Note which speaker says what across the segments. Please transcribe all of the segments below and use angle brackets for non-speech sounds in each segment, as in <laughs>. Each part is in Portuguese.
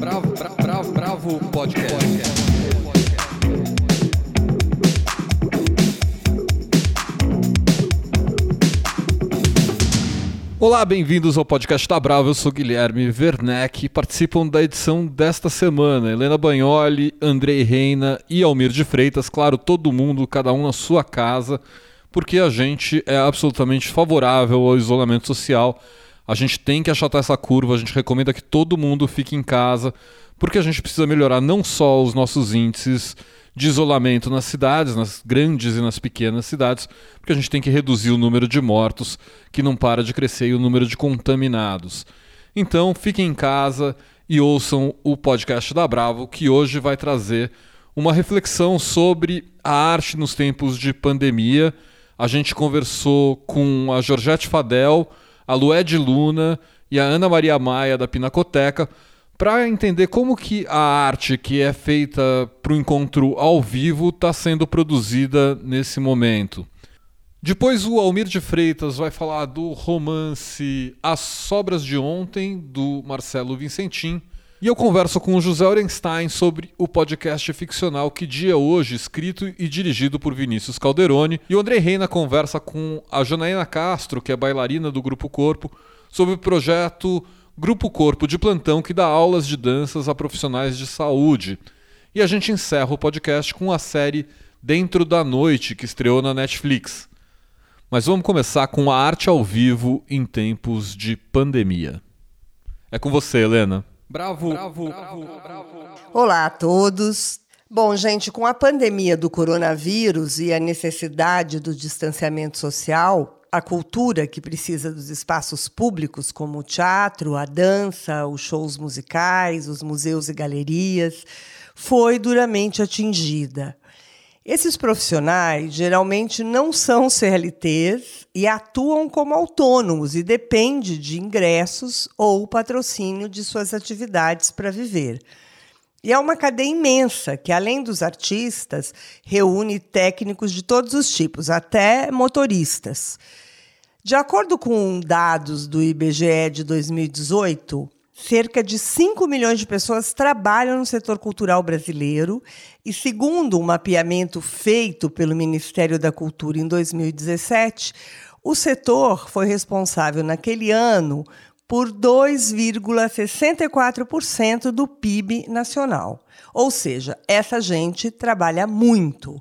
Speaker 1: Bravo, bravo, bravo, bravo podcast. Olá, bem-vindos ao podcast da Bravo. Eu sou Guilherme Werneck. Participam da edição desta semana Helena Bagnoli, Andrei Reina e Almir de Freitas. Claro, todo mundo, cada um na sua casa, porque a gente é absolutamente favorável ao isolamento social a gente tem que achatar essa curva, a gente recomenda que todo mundo fique em casa, porque a gente precisa melhorar não só os nossos índices de isolamento nas cidades, nas grandes e nas pequenas cidades, porque a gente tem que reduzir o número de mortos, que não para de crescer, e o número de contaminados. Então, fiquem em casa e ouçam o podcast da Bravo, que hoje vai trazer uma reflexão sobre a arte nos tempos de pandemia. A gente conversou com a Georgette Fadel, a Lued Luna e a Ana Maria Maia da Pinacoteca para entender como que a arte que é feita para o encontro ao vivo está sendo produzida nesse momento. Depois o Almir de Freitas vai falar do romance As Sobras de Ontem, do Marcelo Vincentim. E eu converso com o José Orenstein sobre o podcast ficcional Que Dia Hoje, escrito e dirigido por Vinícius Calderoni. E o André Reina conversa com a Janaína Castro, que é bailarina do Grupo Corpo, sobre o projeto Grupo Corpo de Plantão, que dá aulas de danças a profissionais de saúde. E a gente encerra o podcast com a série Dentro da Noite, que estreou na Netflix. Mas vamos começar com a arte ao vivo em tempos de pandemia. É com você, Helena.
Speaker 2: Bravo, bravo, bravo, bravo. Olá a todos. Bom, gente, com a pandemia do coronavírus e a necessidade do distanciamento social, a cultura que precisa dos espaços públicos, como o teatro, a dança, os shows musicais, os museus e galerias, foi duramente atingida. Esses profissionais geralmente não são CLTs e atuam como autônomos e dependem de ingressos ou patrocínio de suas atividades para viver. E é uma cadeia imensa que, além dos artistas, reúne técnicos de todos os tipos, até motoristas. De acordo com dados do IBGE de 2018, cerca de 5 milhões de pessoas trabalham no setor cultural brasileiro e, segundo um mapeamento feito pelo Ministério da Cultura em 2017, o setor foi responsável naquele ano por 2,64% do PIB nacional. Ou seja, essa gente trabalha muito.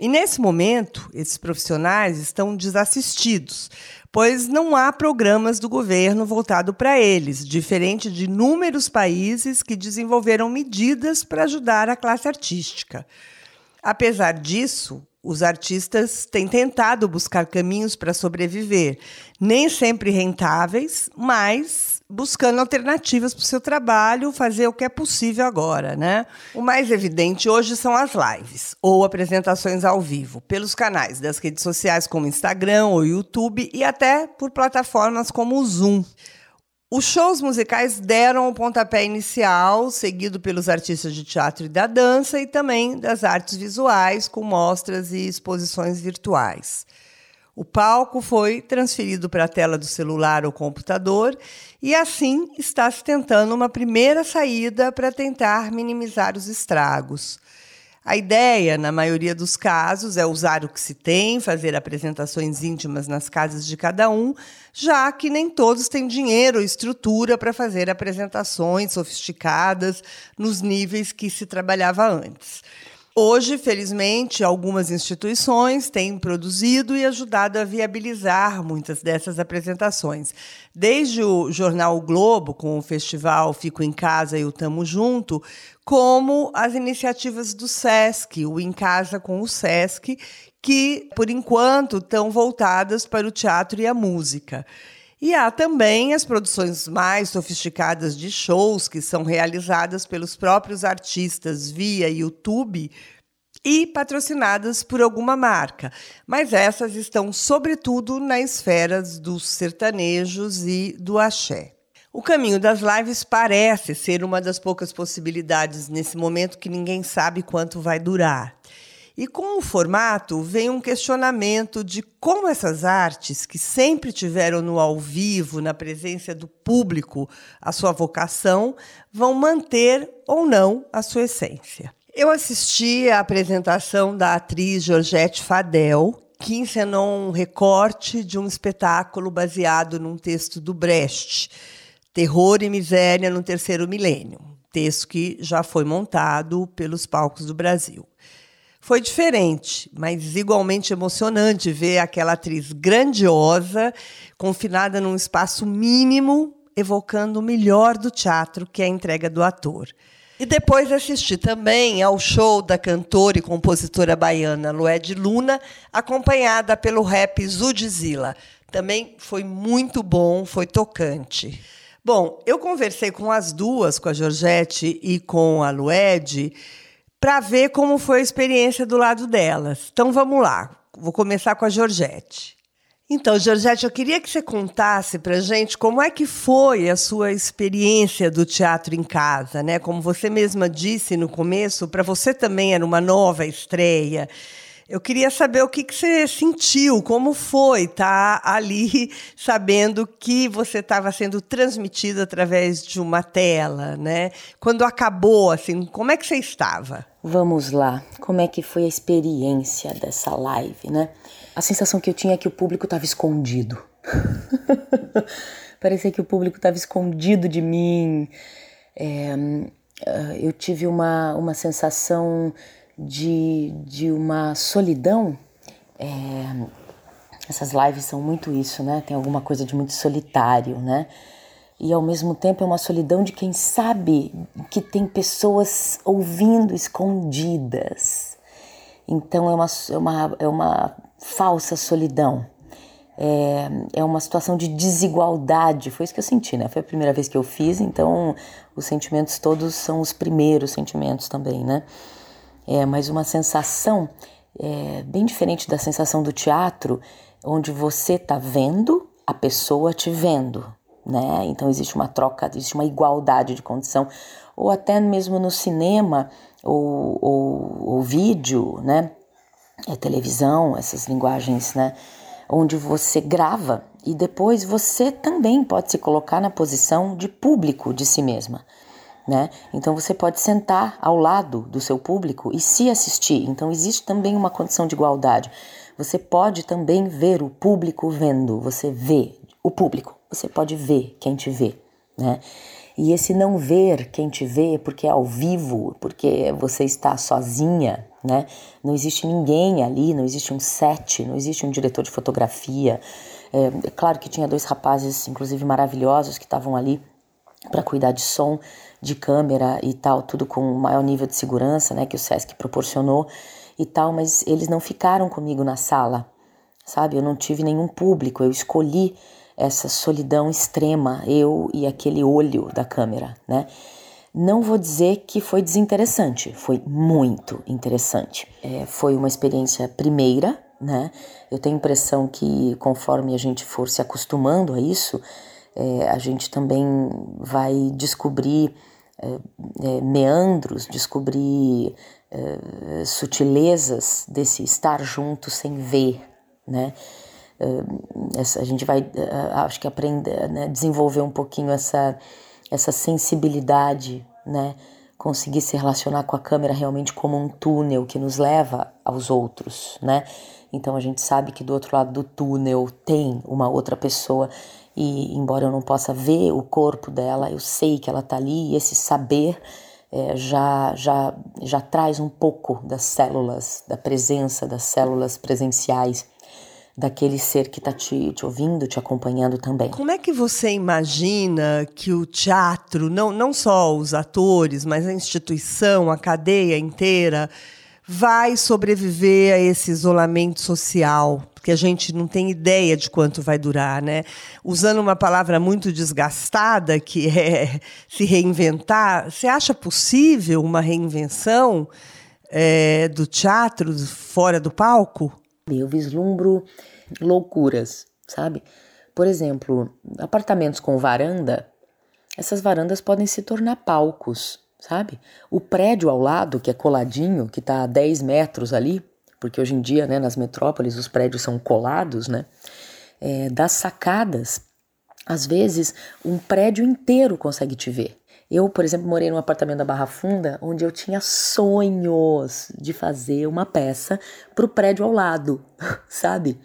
Speaker 2: E nesse momento, esses profissionais estão desassistidos, pois não há programas do governo voltado para eles, diferente de inúmeros países que desenvolveram medidas para ajudar a classe artística. Apesar disso, os artistas têm tentado buscar caminhos para sobreviver, nem sempre rentáveis, mas buscando alternativas para o seu trabalho, fazer o que é possível agora, né? O mais evidente hoje são as lives ou apresentações ao vivo, pelos canais das redes sociais como Instagram ou YouTube e até por plataformas como o Zoom. Os shows musicais deram o pontapé inicial, seguido pelos artistas de teatro e da dança e também das artes visuais, com mostras e exposições virtuais. O palco foi transferido para a tela do celular ou computador e assim está se tentando uma primeira saída para tentar minimizar os estragos. A ideia, na maioria dos casos, é usar o que se tem, fazer apresentações íntimas nas casas de cada um, já que nem todos têm dinheiro ou estrutura para fazer apresentações sofisticadas nos níveis que se trabalhava antes. Hoje, felizmente, algumas instituições têm produzido e ajudado a viabilizar muitas dessas apresentações. Desde o jornal o Globo, com o festival Fico em Casa e o Tamo Junto, como as iniciativas do SESC, o Em Casa com o SESC, que, por enquanto, estão voltadas para o teatro e a música. E há também as produções mais sofisticadas de shows que são realizadas pelos próprios artistas via YouTube e patrocinadas por alguma marca, mas essas estão sobretudo na esfera dos sertanejos e do axé. O caminho das lives parece ser uma das poucas possibilidades nesse momento que ninguém sabe quanto vai durar. E com o formato vem um questionamento de como essas artes, que sempre tiveram no ao vivo, na presença do público, a sua vocação, vão manter ou não a sua essência. Eu assisti à apresentação da atriz Georgette Fadel, que encenou um recorte de um espetáculo baseado num texto do Brecht, Terror e Miséria no Terceiro Milênio, texto que já foi montado pelos palcos do Brasil. Foi diferente, mas igualmente emocionante ver aquela atriz grandiosa, confinada num espaço mínimo, evocando o melhor do teatro, que é a entrega do ator. E depois assisti também ao show da cantora e compositora baiana Lued Luna, acompanhada pelo rap Zudzilla. Também foi muito bom, foi tocante. Bom, eu conversei com as duas, com a Georgette e com a Lued, para ver como foi a experiência do lado delas. Então vamos lá. Vou começar com a Georgette. Então, Georgette, eu queria que você contasse para gente como é que foi a sua experiência do teatro em casa, né? Como você mesma disse no começo, para você também era uma nova estreia. Eu queria saber o que, que você sentiu, como foi estar tá ali <laughs> sabendo que você estava sendo transmitido através de uma tela, né? Quando acabou, assim, como é que você estava?
Speaker 3: Vamos lá, como é que foi a experiência dessa live, né? A sensação que eu tinha é que o público estava escondido. <laughs> Parecia que o público estava escondido de mim. É, eu tive uma, uma sensação de, de uma solidão. É, essas lives são muito isso, né? Tem alguma coisa de muito solitário, né? E ao mesmo tempo é uma solidão de quem sabe que tem pessoas ouvindo escondidas. Então é uma, é uma, é uma falsa solidão. É, é uma situação de desigualdade. Foi isso que eu senti, né? Foi a primeira vez que eu fiz, então os sentimentos todos são os primeiros sentimentos também, né? é, mas uma sensação é, bem diferente da sensação do teatro, onde você está vendo a pessoa te vendo, né? Então existe uma troca, existe uma igualdade de condição, ou até mesmo no cinema ou, ou, ou vídeo, né? É televisão, essas linguagens, né? Onde você grava e depois você também pode se colocar na posição de público de si mesma né? Então você pode sentar ao lado do seu público e se assistir. Então existe também uma condição de igualdade. Você pode também ver o público vendo, você vê o público, você pode ver quem te vê, né? E esse não ver quem te vê porque é ao vivo, porque você está sozinha, né? Não existe ninguém ali, não existe um set, não existe um diretor de fotografia. É, é claro que tinha dois rapazes, inclusive maravilhosos, que estavam ali para cuidar de som, de câmera e tal, tudo com o maior nível de segurança, né, que o SESC proporcionou e tal, mas eles não ficaram comigo na sala, sabe? Eu não tive nenhum público, eu escolhi essa solidão extrema, eu e aquele olho da câmera, né? Não vou dizer que foi desinteressante, foi muito interessante. É, foi uma experiência primeira, né? Eu tenho a impressão que conforme a gente for se acostumando a isso, é, a gente também vai descobrir é, é, meandros, descobrir é, sutilezas desse estar junto sem ver, né? Essa, a gente vai, é, acho que aprender, né, desenvolver um pouquinho essa, essa sensibilidade, né? Conseguir se relacionar com a câmera realmente como um túnel que nos leva aos outros, né? Então a gente sabe que do outro lado do túnel tem uma outra pessoa e embora eu não possa ver o corpo dela, eu sei que ela está ali e esse saber é, já, já, já traz um pouco das células, da presença das células presenciais daquele ser que está te, te ouvindo, te acompanhando também.
Speaker 2: Como é que você imagina que o teatro, não, não só os atores, mas a instituição, a cadeia inteira, vai sobreviver a esse isolamento social, que a gente não tem ideia de quanto vai durar, né? Usando uma palavra muito desgastada, que é <laughs> se reinventar, você acha possível uma reinvenção é, do teatro fora do palco?
Speaker 3: Eu vislumbro loucuras, sabe? Por exemplo, apartamentos com varanda, essas varandas podem se tornar palcos sabe? O prédio ao lado, que é coladinho, que está a 10 metros ali, porque hoje em dia, né, nas metrópoles, os prédios são colados, né? É, das sacadas, às vezes, um prédio inteiro consegue te ver. Eu, por exemplo, morei num apartamento da Barra Funda, onde eu tinha sonhos de fazer uma peça para o prédio ao lado, <laughs> sabe?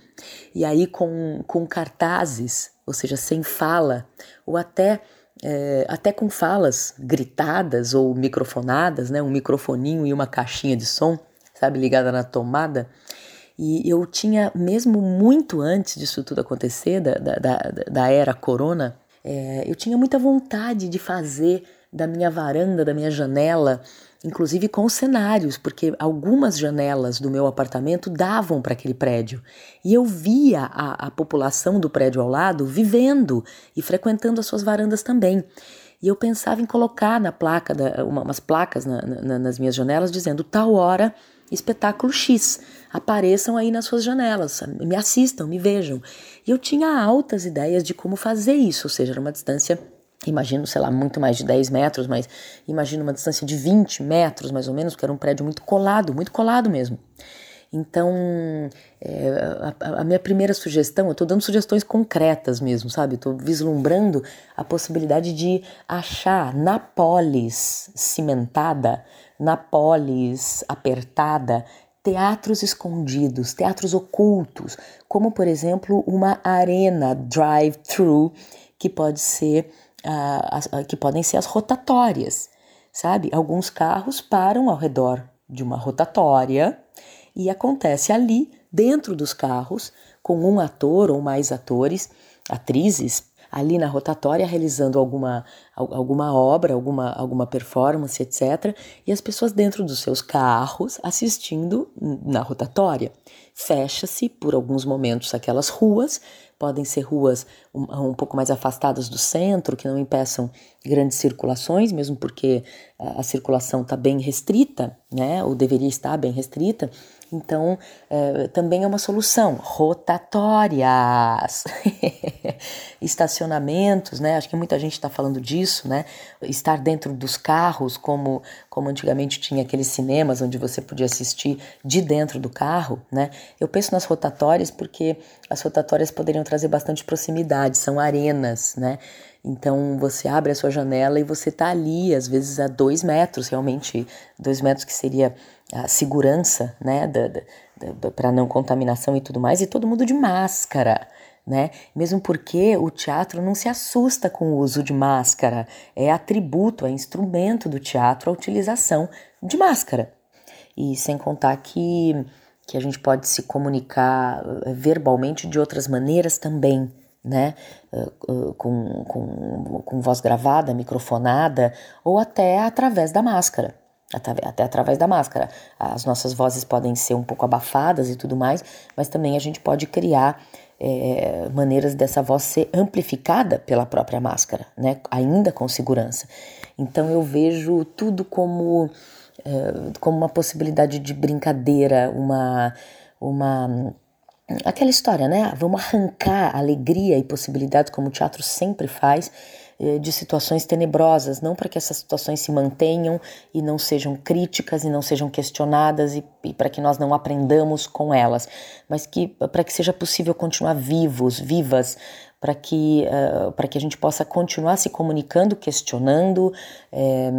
Speaker 3: E aí com, com cartazes, ou seja, sem fala, ou até é, até com falas gritadas ou microfonadas, né? Um microfoninho e uma caixinha de som, sabe, ligada na tomada. E eu tinha, mesmo muito antes disso tudo acontecer, da, da, da era corona, é, eu tinha muita vontade de fazer da minha varanda, da minha janela, inclusive com cenários, porque algumas janelas do meu apartamento davam para aquele prédio. E eu via a, a população do prédio ao lado vivendo e frequentando as suas varandas também. E eu pensava em colocar na placa, da, uma, umas placas na, na, nas minhas janelas dizendo tal hora, espetáculo X. Apareçam aí nas suas janelas, me assistam, me vejam. E eu tinha altas ideias de como fazer isso, ou seja, era uma distância imagino, sei lá, muito mais de 10 metros, mas imagino uma distância de 20 metros, mais ou menos, porque era um prédio muito colado, muito colado mesmo. Então, é, a, a, minha primeira sugestão, eu estou dando sugestões concretas mesmo, sabe? Estou vislumbrando a possibilidade de achar na polis cimentada, na polis apertada, teatros escondidos, teatros ocultos, como por exemplo uma arena drive-thru que pode ser que podem ser as rotatórias, sabe? Alguns carros param ao redor de uma rotatória e acontece ali, dentro dos carros, com um ator ou mais atores, atrizes, ali na rotatória realizando alguma, alguma obra, alguma, alguma performance, etc. E as pessoas dentro dos seus carros assistindo na rotatória. Fecha-se por alguns momentos aquelas ruas podem ser ruas um, um, pouco mais afastadas do centro, que não impeçam grandes circulações, mesmo porque a, a circulação está bem restrita, né, ou deveria estar bem restrita. Então, é, também é uma solução. Rotatórias, <laughs> estacionamentos, né? Acho que muita gente está falando disso, né? Estar dentro dos carros, como, como antigamente tinha aqueles cinemas onde você podia assistir de dentro do carro, né? Eu penso nas rotatórias porque as rotatórias poderiam trazer bastante proximidade, são arenas, né? Então você abre a sua janela e você está ali, às vezes a dois metros, realmente, dois metros que seria a segurança, né, para não contaminação e tudo mais, e todo mundo de máscara, né? Mesmo porque o teatro não se assusta com o uso de máscara, é atributo, é instrumento do teatro a utilização de máscara. E sem contar que, que a gente pode se comunicar eh, verbalmente de outras maneiras também, né? Eh, eh, com, com, com voz gravada, microfonada, ou até através da máscara. Até, através da máscara. As nossas vozes podem ser um pouco abafadas e tudo mais, mas também a gente pode criar é, maneiras dessa voz ser amplificada pela própria máscara, né? ainda com segurança. Então eu vejo tudo como, é, como uma possibilidade de brincadeira, uma, uma aquela história, né? Vamos arrancar alegria e possibilidades, como o teatro sempre faz, de situações tenebrosas, não para que essas situações se mantenham e não sejam críticas e não sejam questionadas e, e para que nós não aprendamos com elas, mas que para que seja possível continuar vivos, vivas, para que, uh, para que a gente possa continuar se comunicando, questionando, é,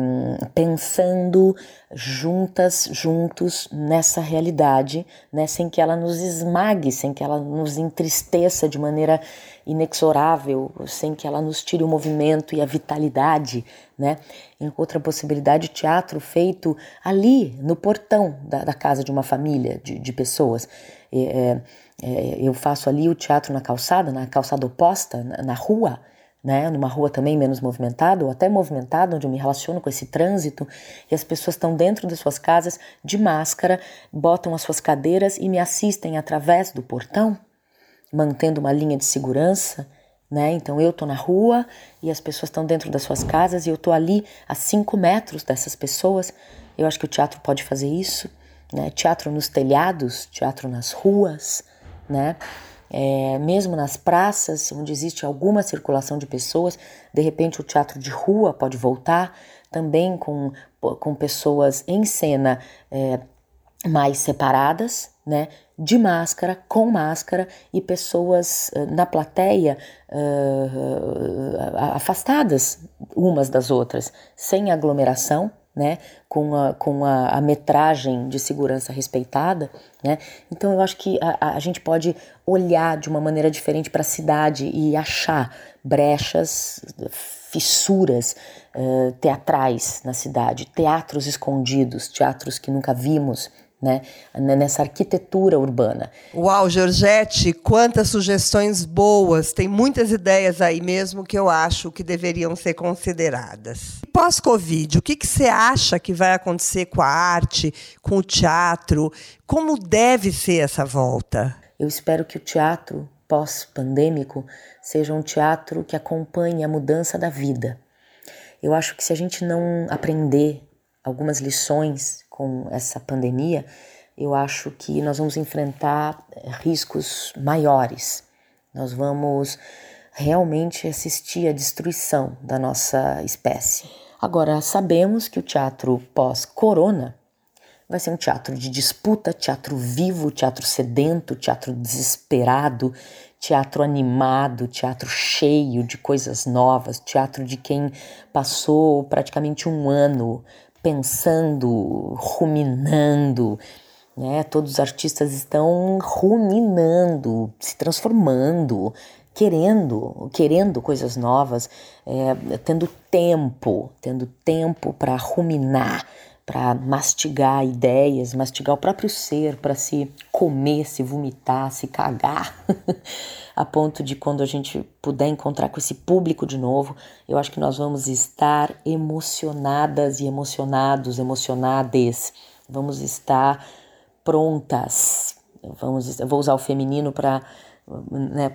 Speaker 3: pensando juntas, juntos nessa realidade, né, sem que ela nos esmague, sem que ela nos entristeça de maneira inexorável, sem que ela nos tire o movimento e a vitalidade, né? Em outra possibilidade, teatro feito ali no portão da, da casa de uma família de, de pessoas. É, é, eu faço ali o teatro na calçada, na calçada oposta, na, na rua, né, numa rua também menos movimentada, ou até movimentada, onde eu me relaciono com esse trânsito, e as pessoas estão dentro de suas casas de máscara, botam as suas cadeiras e me assistem através do portão, mantendo uma linha de segurança, né? Então eu tô na rua e as pessoas estão dentro das suas casas e eu tô ali a cinco metros dessas pessoas. Eu acho que o teatro pode fazer isso, né? Teatro nos telhados, teatro nas ruas, né? É, mesmo nas praças, onde existe alguma circulação de pessoas, de repente o teatro de rua pode voltar, também com, com pessoas em cena é, mais separadas, né, de máscara, com máscara e pessoas uh, na plateia uh, afastadas umas das outras, sem aglomeração, né, com, a, com a, a, metragem de segurança respeitada, né? Então eu acho que a, a gente pode olhar de uma maneira diferente para a cidade e achar brechas, fissuras uh, teatrais na cidade, teatros escondidos, teatros que nunca vimos, né, nessa arquitetura urbana.
Speaker 2: Uau, Georgette, quantas sugestões boas! Tem muitas ideias aí mesmo que eu acho que deveriam ser consideradas. Pós-Covid, o que, que você acha que vai acontecer com a arte, com o teatro? Como deve ser essa volta?
Speaker 3: Eu espero que o teatro pós-pandêmico seja um teatro que acompanhe a mudança da vida. Eu acho que se a gente não aprender algumas lições com essa pandemia, eu acho que nós vamos enfrentar eh, riscos maiores. Nós vamos realmente assistir à destruição da nossa espécie. Agora, sabemos que o teatro pós-corona vai ser um teatro de disputa, teatro vivo, teatro sedento, teatro desesperado, teatro animado, teatro cheio de coisas novas, teatro de quem passou praticamente um ano pensando, ruminando, né? Todos os artistas estão ruminando, se transformando, querendo, querendo coisas novas, é, tendo tempo, tendo tempo para ruminar, para mastigar ideias, mastigar o próprio ser, para se comer, se vomitar, se cagar, <laughs> a ponto de quando a gente puder encontrar com esse público de novo, eu acho que nós vamos estar emocionadas e emocionados, emocionades, vamos estar prontas. Vamos, eu vou usar o feminino para né,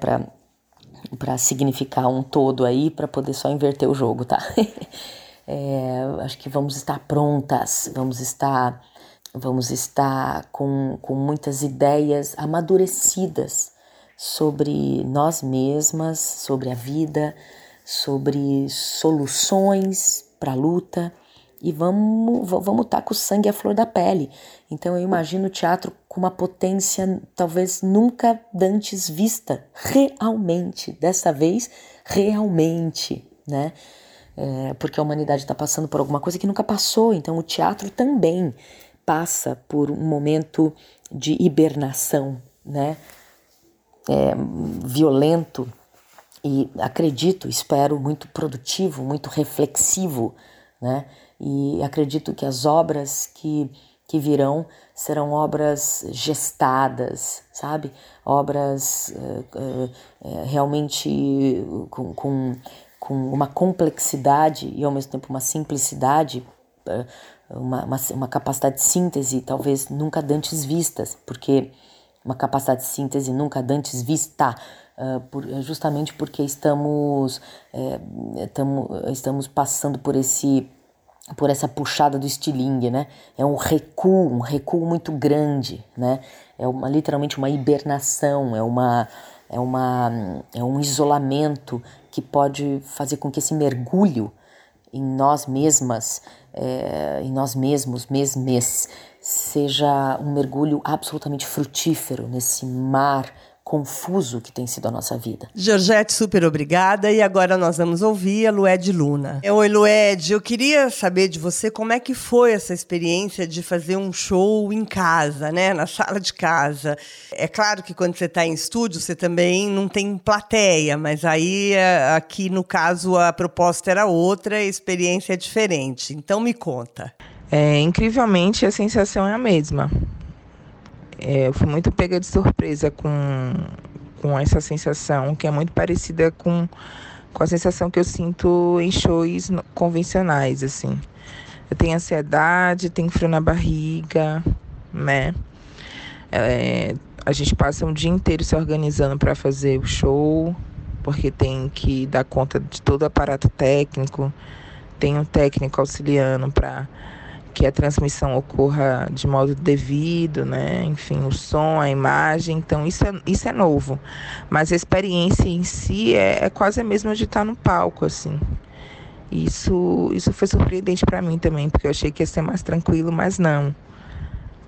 Speaker 3: para significar um todo aí, para poder só inverter o jogo, tá? <laughs> É, acho que vamos estar prontas, vamos estar, vamos estar com, com muitas ideias amadurecidas sobre nós mesmas, sobre a vida, sobre soluções para a luta e vamos vamos estar com o sangue à flor da pele. Então eu imagino o teatro com uma potência talvez nunca dantes vista, realmente, dessa vez realmente, né? É, porque a humanidade está passando por alguma coisa que nunca passou. Então, o teatro também passa por um momento de hibernação, né? É, violento e acredito, espero, muito produtivo, muito reflexivo, né? E acredito que as obras que, que virão serão obras gestadas, sabe? Obras uh, uh, realmente com, com com uma complexidade e ao mesmo tempo uma simplicidade, eh, uma, uma, uma capacidade de síntese talvez nunca dantes vistas, porque uma capacidade de síntese nunca dantes vista, uh, por, justamente porque estamos, é, tamo, estamos passando por esse por essa puxada do estilingue, né? É um recuo, um recuo muito grande, né? É uma literalmente uma hibernação, é uma é uma é um isolamento que pode fazer com que esse mergulho em nós mesmas, é, em nós mesmos, mesmes, seja um mergulho absolutamente frutífero nesse mar confuso que tem sido a nossa vida.
Speaker 2: Georgette, super obrigada. E agora nós vamos ouvir a Lued Luna. Oi, Lued, eu queria saber de você como é que foi essa experiência de fazer um show em casa, né, na sala de casa. É claro que quando você está em estúdio, você também não tem plateia, mas aí é, aqui no caso a proposta era outra, a experiência é diferente. Então me conta.
Speaker 4: É, incrivelmente a sensação é a mesma. É, eu fui muito pega de surpresa com, com essa sensação, que é muito parecida com, com a sensação que eu sinto em shows convencionais, assim. Eu tenho ansiedade, tenho frio na barriga, né? É, a gente passa um dia inteiro se organizando para fazer o show, porque tem que dar conta de todo o aparato técnico, tem um técnico auxiliando para que a transmissão ocorra de modo devido, né? Enfim, o som, a imagem. Então, isso é, isso é novo. Mas a experiência em si é, é quase a mesma de estar no palco, assim. Isso, isso foi surpreendente para mim também, porque eu achei que ia ser mais tranquilo, mas não.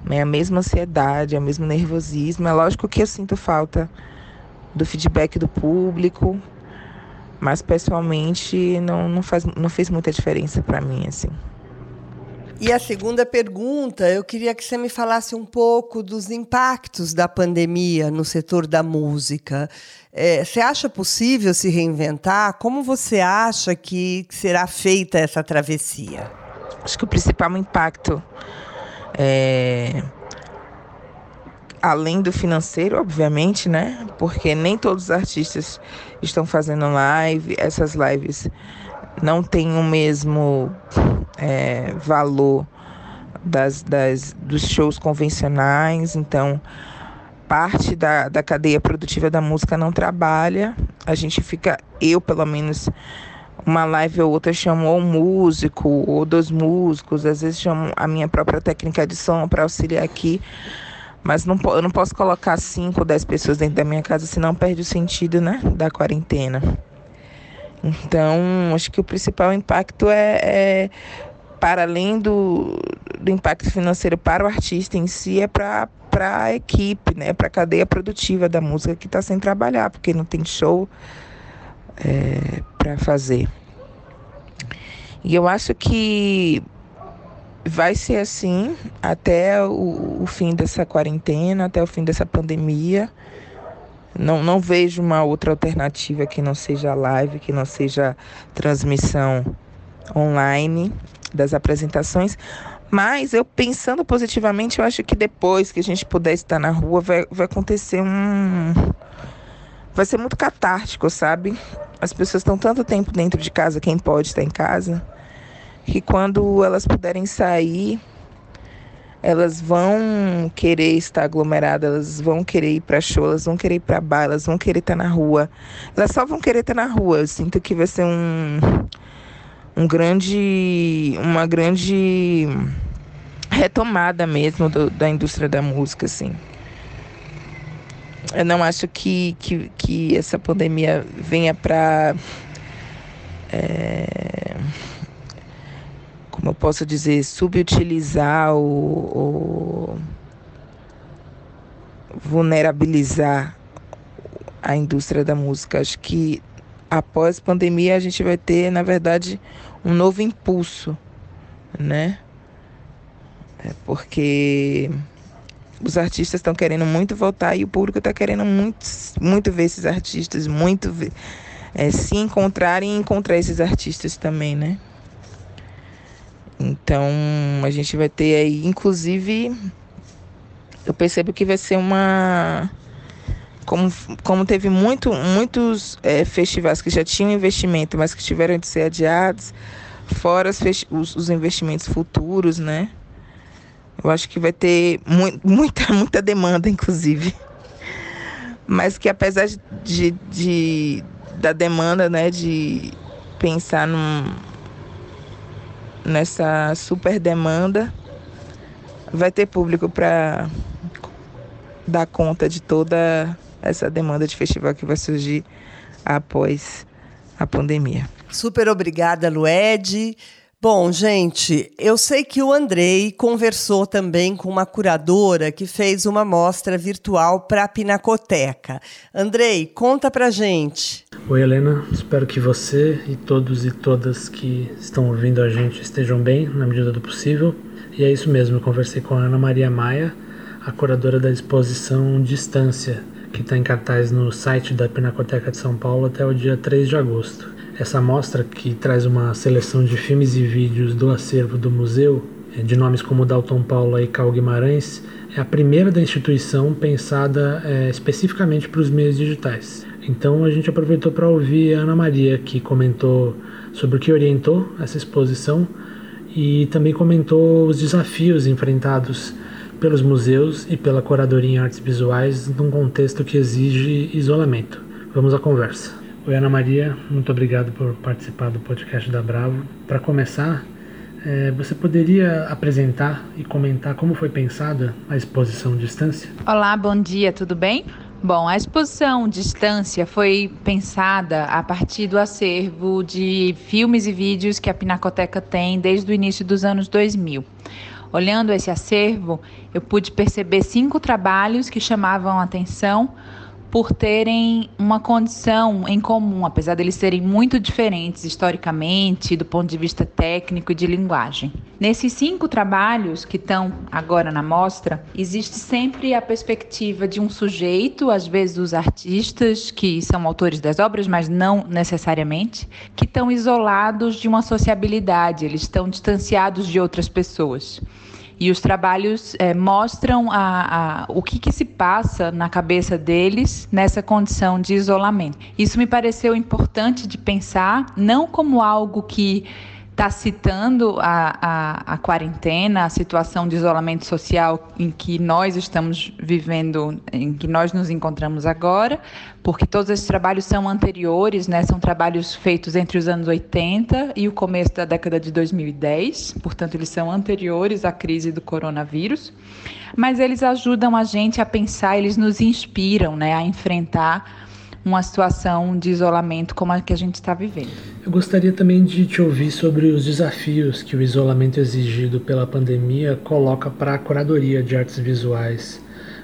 Speaker 4: né? A mesma ansiedade, o mesmo nervosismo. É lógico que eu sinto falta do feedback do público, mas pessoalmente não, não, faz, não fez muita diferença para mim, assim.
Speaker 2: E a segunda pergunta, eu queria que você me falasse um pouco dos impactos da pandemia no setor da música. É, você acha possível se reinventar? Como você acha que será feita essa travessia?
Speaker 4: Acho que o principal impacto é além do financeiro, obviamente, né? Porque nem todos os artistas estão fazendo live, essas lives não têm o mesmo é, valor das, das, dos shows convencionais, então parte da, da cadeia produtiva da música não trabalha. A gente fica, eu pelo menos, uma live ou outra chamo um músico ou dois músicos, às vezes chamo a minha própria técnica de som para auxiliar aqui. Mas não, eu não posso colocar 5 ou 10 pessoas dentro da minha casa, senão perde o sentido né, da quarentena. Então, acho que o principal impacto é, é para além do, do impacto financeiro para o artista em si, é para a equipe, né, para a cadeia produtiva da música que está sem trabalhar, porque não tem show é, para fazer. E eu acho que vai ser assim até o, o, fim dessa quarentena, até o fim dessa pandemia. Não, não vejo uma outra alternativa que não seja live, que não seja transmissão online das apresentações. Mas eu pensando positivamente, eu acho que depois que a gente puder estar na rua, vai, vai acontecer um. Vai ser muito catártico, sabe? As pessoas estão tanto tempo dentro de casa, quem pode estar em casa que quando elas puderem sair, elas vão querer estar aglomeradas, elas vão querer ir para show, elas vão querer ir para bar, elas vão querer estar na rua. Elas só vão querer estar na rua. Eu sinto que vai ser um um grande uma grande retomada mesmo do, da indústria da música, assim. Eu não acho que, que, que essa pandemia venha para é como eu posso dizer, subutilizar ou, ou vulnerabilizar a indústria da música. Acho que após pandemia a gente vai ter, na verdade, um novo impulso, né? É porque os artistas estão querendo muito voltar e o público está querendo muito, muito ver esses artistas, muito ver, é, se encontrarem e encontrar esses artistas também, né? Então a gente vai ter aí, inclusive, eu percebo que vai ser uma. Como, como teve muito, muitos é, festivais que já tinham investimento, mas que tiveram de ser adiados, fora os, os investimentos futuros, né? Eu acho que vai ter mu <laughs> muita, muita demanda, inclusive. Mas que apesar de, de, da demanda, né, de pensar num, nessa super demanda, vai ter público para dar conta de toda essa demanda de festival que vai surgir após a pandemia.
Speaker 2: Super obrigada, Lued. Bom, gente, eu sei que o Andrei conversou também com uma curadora que fez uma mostra virtual para a Pinacoteca. Andrei, conta pra gente.
Speaker 5: Oi, Helena. Espero que você e todos e todas que estão ouvindo a gente estejam bem, na medida do possível. E é isso mesmo, eu conversei com a Ana Maria Maia, a curadora da exposição Distância, que está em cartaz no site da Pinacoteca de São Paulo até o dia 3 de agosto. Essa mostra, que traz uma seleção de filmes e vídeos do acervo do museu, é, de nomes como Dalton Paula e Cal Guimarães, é a primeira da instituição pensada é, especificamente para os meios digitais. Então a gente aproveitou para ouvir a Ana Maria, que comentou sobre o que orientou essa exposição e também comentou os desafios enfrentados pelos museus e pela curadoria em artes visuais num contexto que exige isolamento. Vamos à conversa. Oi, Ana Maria, muito obrigado por participar do podcast da Bravo. Para começar, é, você poderia apresentar e comentar como foi pensada a exposição Distância?
Speaker 6: Olá, bom dia, tudo bem? Bom, a exposição Distância foi pensada a partir do acervo de filmes e vídeos que a Pinacoteca tem desde o início dos anos 2000. Olhando esse acervo, eu pude perceber cinco trabalhos que chamavam a atenção por terem uma condição em comum, apesar deles serem muito diferentes historicamente, do ponto de vista técnico e de linguagem. Nesses cinco trabalhos que estão agora na mostra, existe sempre a perspectiva de um sujeito, às vezes os artistas que são autores das obras, mas não necessariamente, que estão isolados de uma sociabilidade, eles estão distanciados de outras pessoas. E os trabalhos é, mostram a, a, o que, que se passa na cabeça deles nessa condição de isolamento. Isso me pareceu importante de pensar, não como algo que está citando a, a, a, quarentena, a situação de isolamento social em que nós estamos vivendo, em que nós nos encontramos agora, porque todos esses trabalhos são anteriores, né? são trabalhos feitos entre os anos 80 e o começo da década de 2010, portanto, eles são anteriores à crise do coronavírus, mas eles ajudam a gente a pensar, eles nos inspiram né? a enfrentar uma situação de isolamento como a que a gente está vivendo.
Speaker 5: Eu gostaria também de te ouvir sobre os desafios que o isolamento exigido pela pandemia coloca para a curadoria de artes visuais.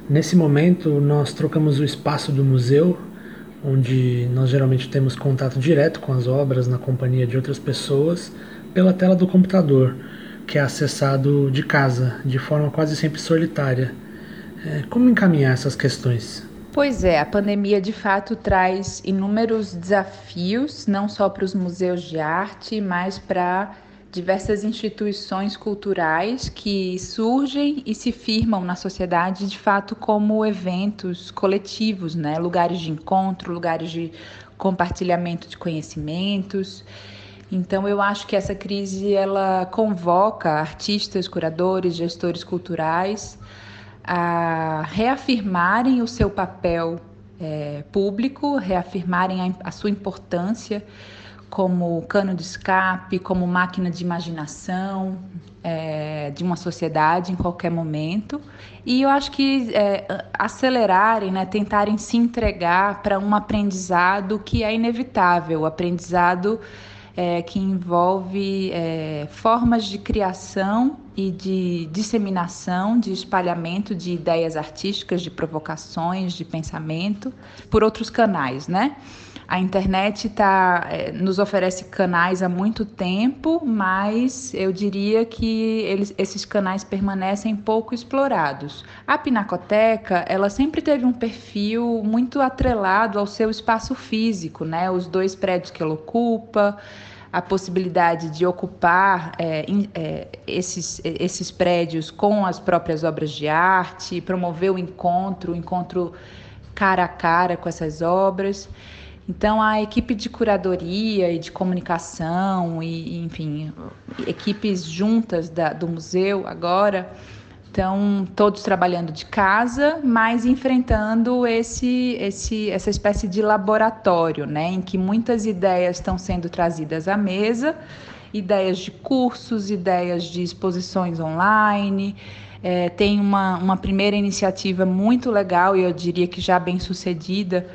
Speaker 5: Nesse momento, nós trocamos o espaço do museu, onde nós geralmente temos contato direto com as obras na companhia de outras pessoas, pela tela do computador, que é acessado de casa, de forma quase sempre solitária. É, como encaminhar essas questões?
Speaker 6: Pois é, a pandemia de fato traz inúmeros desafios, não só para os museus de arte, mas para diversas instituições culturais que surgem e se firmam na sociedade de fato como eventos coletivos, né? lugares de encontro, lugares de compartilhamento de conhecimentos. Então eu acho que essa crise ela convoca artistas, curadores, gestores culturais a reafirmarem o seu papel é, público, reafirmarem a, a sua importância como cano de escape, como máquina de imaginação é, de uma sociedade em qualquer momento. E eu acho que é, acelerarem, né, tentarem se entregar para um aprendizado que é inevitável, o aprendizado é, que envolve é, formas de criação e de disseminação, de espalhamento de ideias artísticas, de provocações, de pensamento, por outros canais, né? A internet tá, é, nos oferece canais há muito tempo, mas eu diria que eles, esses canais permanecem pouco explorados. A Pinacoteca, ela sempre teve um perfil muito atrelado ao seu espaço físico, né? Os dois prédios que ela ocupa, a possibilidade de ocupar é, é, esses, esses prédios com as próprias obras de arte, promover o encontro, o encontro cara a cara com essas obras. Então, a equipe de curadoria e de comunicação, e, enfim, equipes juntas da, do museu agora então, todos trabalhando de casa, mas enfrentando esse, esse, essa espécie de laboratório, né, em que muitas ideias estão sendo trazidas à mesa, ideias de cursos, ideias de exposições online. É, tem uma, uma primeira iniciativa muito legal, e eu diria que já bem sucedida,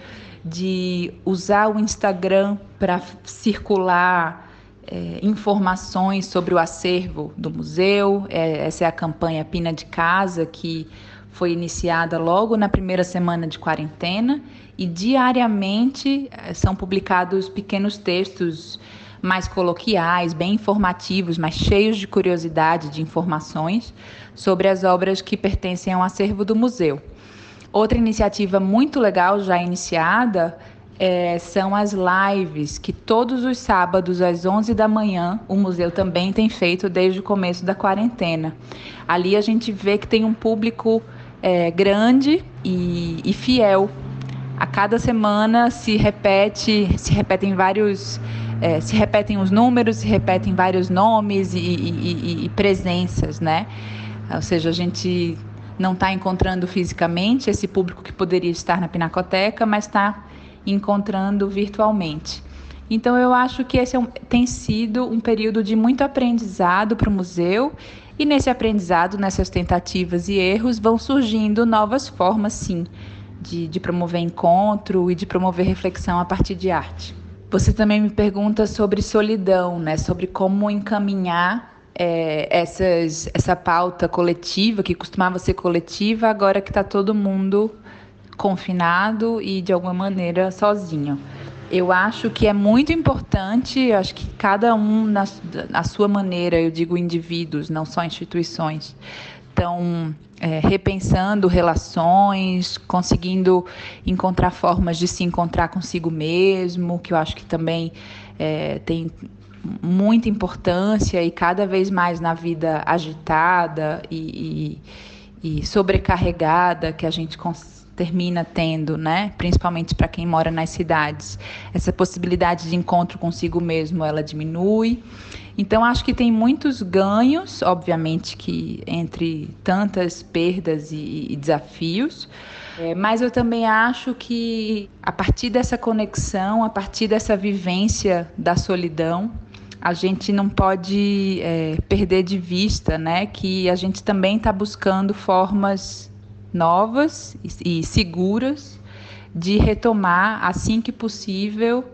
Speaker 6: de usar o Instagram para circular é, informações sobre o acervo do museu. É, essa é a campanha Pina de Casa, que foi iniciada logo na primeira semana de quarentena e diariamente é, são publicados pequenos textos mais coloquiais, bem informativos, mas cheios de curiosidade, de informações sobre as obras que pertencem ao acervo do museu. Outra iniciativa muito legal já iniciada é, são as lives que todos os sábados às 11 da manhã o museu também tem feito desde o começo da quarentena. Ali a gente vê que tem um público é, grande e, e, fiel. A cada semana se repete, se repetem vários, é, se repetem os números, se repetem vários nomes e, e, e presenças, né? Ou seja, a gente não está encontrando fisicamente esse público que poderia estar na Pinacoteca, mas está encontrando virtualmente. Então, eu acho que esse é um, tem sido um período de muito aprendizado para o museu, e nesse aprendizado, nessas tentativas e erros, vão surgindo novas formas, sim, de, de promover encontro e de promover reflexão a partir de arte. Você também me pergunta sobre solidão, né? sobre como encaminhar é, essas, essa pauta coletiva, que costumava ser coletiva, agora que está todo mundo confinado e de alguma maneira sozinho. Eu acho que é muito importante, acho que cada um na, na sua maneira, eu digo indivíduos, não só instituições, estão é, repensando relações, conseguindo encontrar formas de se encontrar consigo mesmo, que eu acho que também é, tem muita importância e cada vez mais na vida agitada e, e, e sobrecarregada que a gente termina tendo, né? Principalmente para quem mora nas cidades, essa possibilidade de encontro consigo mesmo, ela diminui. Então acho que tem muitos ganhos, obviamente que entre tantas perdas e, e desafios. É, mas eu também acho que a partir dessa conexão, a partir dessa vivência da solidão, a gente não pode é, perder de vista né, que a gente também está buscando formas novas e, seguras de retomar, assim que possível,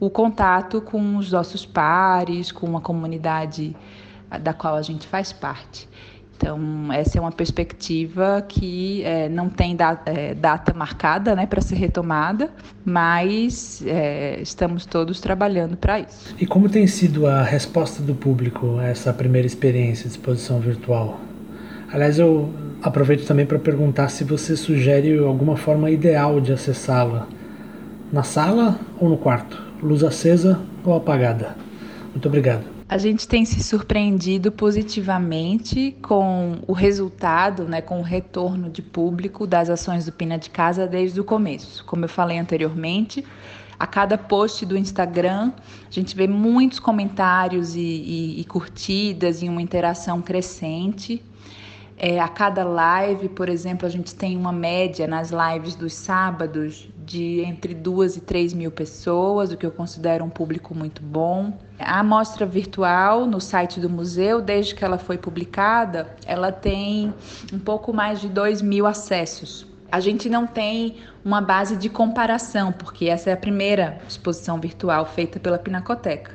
Speaker 6: o contato com os nossos pares, com a comunidade da qual a gente faz parte. Então, essa é uma perspectiva que é, não tem da, é, data marcada né, para ser retomada, mas é, estamos todos trabalhando para isso.
Speaker 5: E como tem sido a resposta do público a essa primeira experiência de exposição virtual? Aliás, eu aproveito também para perguntar se você sugere alguma forma ideal de acessá-la. Na sala ou no quarto? Luz acesa ou apagada? Muito obrigado.
Speaker 6: A gente tem se surpreendido positivamente com o resultado, né, com o retorno de público das ações do Pina de Casa desde o começo. Como eu falei anteriormente, a cada post do Instagram, a gente vê muitos comentários e, e, e curtidas e uma interação crescente. É, a cada live, por exemplo, a gente tem uma média nas lives dos sábados de entre duas e três mil pessoas, o que eu considero um público muito bom. A amostra virtual no site do museu, desde que ela foi publicada, ela tem um pouco mais de dois mil acessos. A gente não tem uma base de comparação, porque essa é a primeira exposição virtual feita pela Pinacoteca.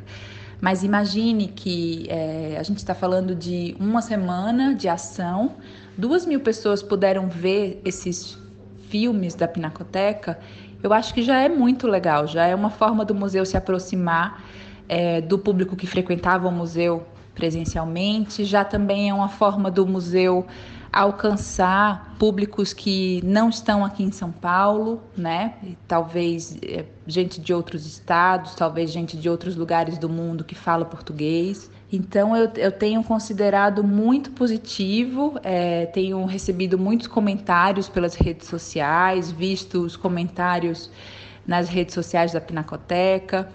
Speaker 6: Mas imagine que é, a gente está falando de uma semana de ação, duas mil pessoas puderam ver esses filmes da Pinacoteca. Eu acho que já é muito legal, já é uma forma do museu se aproximar é, do público que frequentava o museu presencialmente, já também é uma forma do museu alcançar públicos que não estão aqui em São Paulo, né? Talvez é, gente de outros estados, talvez gente de outros lugares do mundo que fala português. Então eu, eu tenho considerado muito positivo, é, tenho recebido muitos comentários pelas redes sociais, visto os comentários nas redes sociais da Pinacoteca.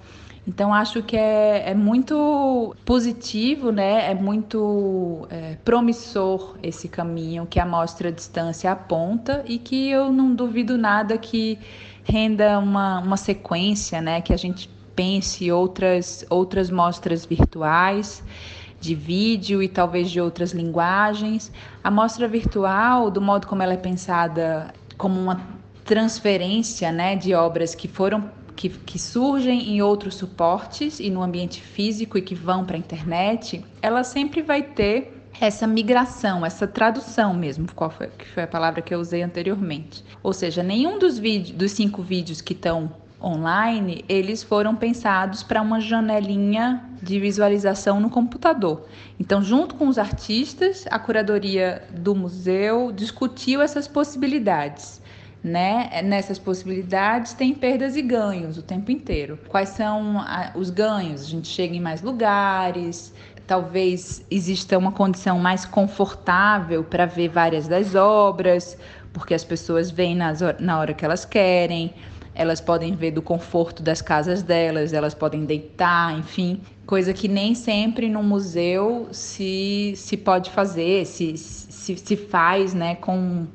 Speaker 6: Então acho que é, é muito positivo, né? É muito é, promissor esse caminho que a mostra à distância aponta e que eu não duvido nada que renda uma, uma sequência, né? Que a gente pense outras outras mostras virtuais de vídeo e talvez de outras linguagens. A mostra virtual, do modo como ela é pensada como uma transferência, né, de obras que foram que, que surgem em outros suportes e no ambiente físico e que vão para a internet, ela sempre vai ter essa migração, essa tradução mesmo, qual foi, que foi a palavra que eu usei anteriormente. Ou seja, nenhum dos, vídeos, dos cinco vídeos que estão online, eles foram pensados para uma janelinha de visualização no computador. Então, junto com os artistas, a curadoria do museu discutiu essas possibilidades né? Nessas possibilidades tem perdas e ganhos o tempo inteiro. Quais são os ganhos? A gente chega em mais lugares, talvez exista uma condição mais confortável para ver várias das obras, porque as pessoas vêm nas, na hora que elas querem, elas podem ver do conforto das casas delas, elas podem deitar, enfim, coisa que nem sempre no museu se, se pode fazer, se, se, se faz né, com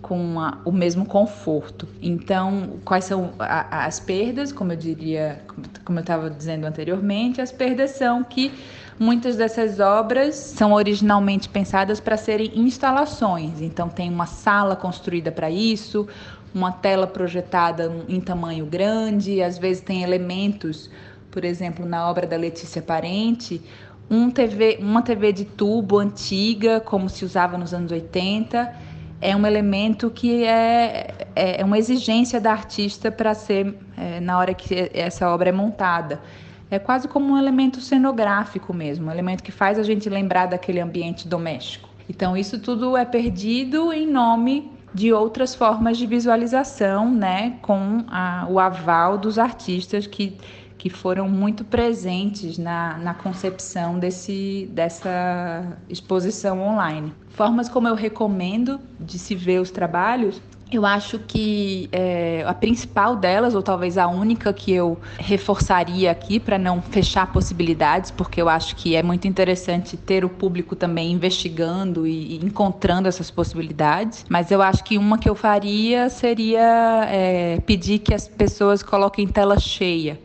Speaker 6: com a, o mesmo conforto. Então, quais são a, as perdas? Como eu diria, como eu estava dizendo anteriormente, as perdas são que muitas dessas obras são originalmente pensadas para serem instalações. Então, tem uma sala construída para isso, uma tela projetada em tamanho grande, às vezes tem elementos, por exemplo, na obra da Letícia Parente, um TV, uma TV de tubo antiga, como se usava nos anos 80, é um elemento que é, é, é uma exigência da artista para ser é, na hora que essa obra é montada. É quase como um elemento cenográfico mesmo, um elemento que faz a gente lembrar daquele ambiente doméstico. Então, isso tudo é perdido em nome de outras formas de visualização, né, com a, o aval dos artistas que que foram muito presentes na, na concepção desse, dessa exposição online. Formas como eu recomendo de se ver os trabalhos eu acho que é, a principal delas, ou talvez a única que eu reforçaria aqui para não fechar possibilidades, porque eu acho que é muito interessante ter o público também investigando e, encontrando essas possibilidades. Mas eu acho que uma que eu faria seria é, pedir que as pessoas coloquem tela cheia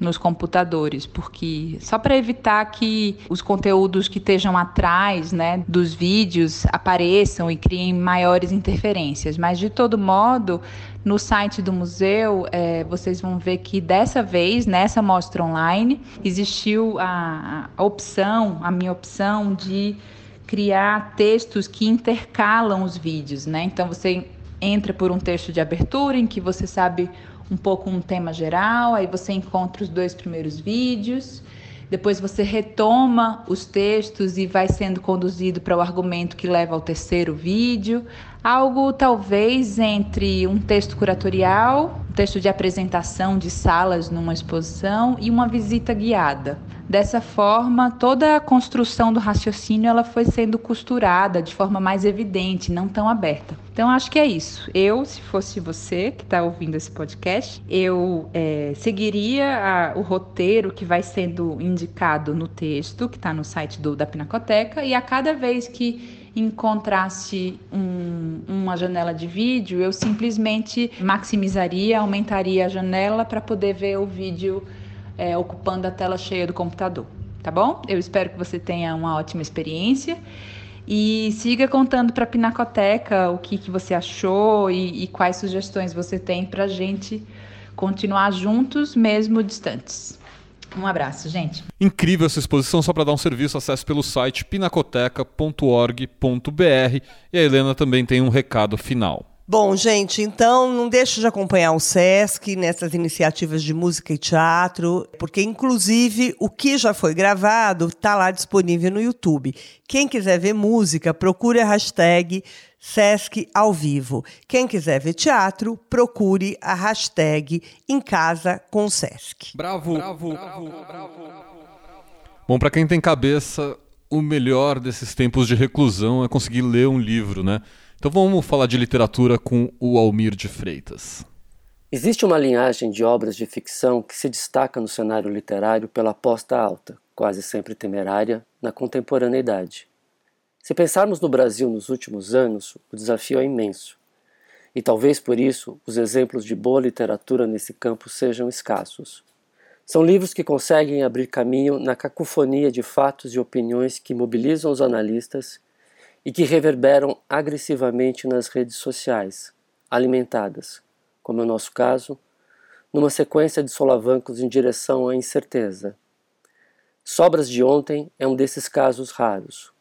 Speaker 6: nos computadores, porque só para evitar que os conteúdos que estejam atrás, né, dos vídeos apareçam e criem maiores interferências. Mas de todo modo, no site do museu, é, vocês vão ver que dessa vez, nessa mostra online, existiu a, a opção, a minha opção de criar textos que intercalam os vídeos, né? Então você entra por um texto de abertura em que você sabe um pouco um tema geral, aí você encontra os dois primeiros vídeos, depois você retoma os textos e vai sendo conduzido para o argumento que leva ao terceiro vídeo. Algo talvez entre um texto curatorial, um texto de apresentação de salas numa exposição e uma visita guiada. Dessa forma, toda a construção do raciocínio ela foi sendo costurada de forma mais evidente, não tão aberta. Então, acho que é isso. Eu, se fosse você que está ouvindo esse podcast, eu é, seguiria a, o roteiro que vai sendo indicado no texto, que está no site do, da Pinacoteca, e a cada vez que encontrasse um, uma janela de vídeo, eu simplesmente maximizaria, aumentaria a janela para poder ver o vídeo é, ocupando a tela cheia do computador, tá bom? Eu espero que você tenha uma ótima experiência e siga contando para a Pinacoteca o que, que você achou e, e quais sugestões você tem para a gente continuar juntos, mesmo distantes. Um abraço, gente.
Speaker 1: Incrível essa exposição, só para dar um serviço, acesse pelo site pinacoteca.org.br e a Helena também tem um recado final.
Speaker 2: Bom, gente, então não deixe de acompanhar o SESC nessas iniciativas de música e teatro, porque inclusive o que já foi gravado está lá disponível no YouTube. Quem quiser ver música, procure a hashtag Sesc ao vivo. Quem quiser ver teatro, procure a hashtag Em Casa com Sesc.
Speaker 1: Bravo, bravo, bravo, bravo. Bom, para quem tem cabeça, o melhor desses tempos de reclusão é conseguir ler um livro, né? Então vamos falar de literatura com o Almir de Freitas.
Speaker 7: Existe uma linhagem de obras de ficção que se destaca no cenário literário pela aposta alta, quase sempre temerária, na contemporaneidade. Se pensarmos no Brasil nos últimos anos, o desafio é imenso. E talvez por isso os exemplos de boa literatura nesse campo sejam escassos. São livros que conseguem abrir caminho na cacofonia de fatos e opiniões que mobilizam os analistas e que reverberam agressivamente nas redes sociais, alimentadas, como é o nosso caso, numa sequência de solavancos em direção à incerteza. Sobras de Ontem é um desses casos raros.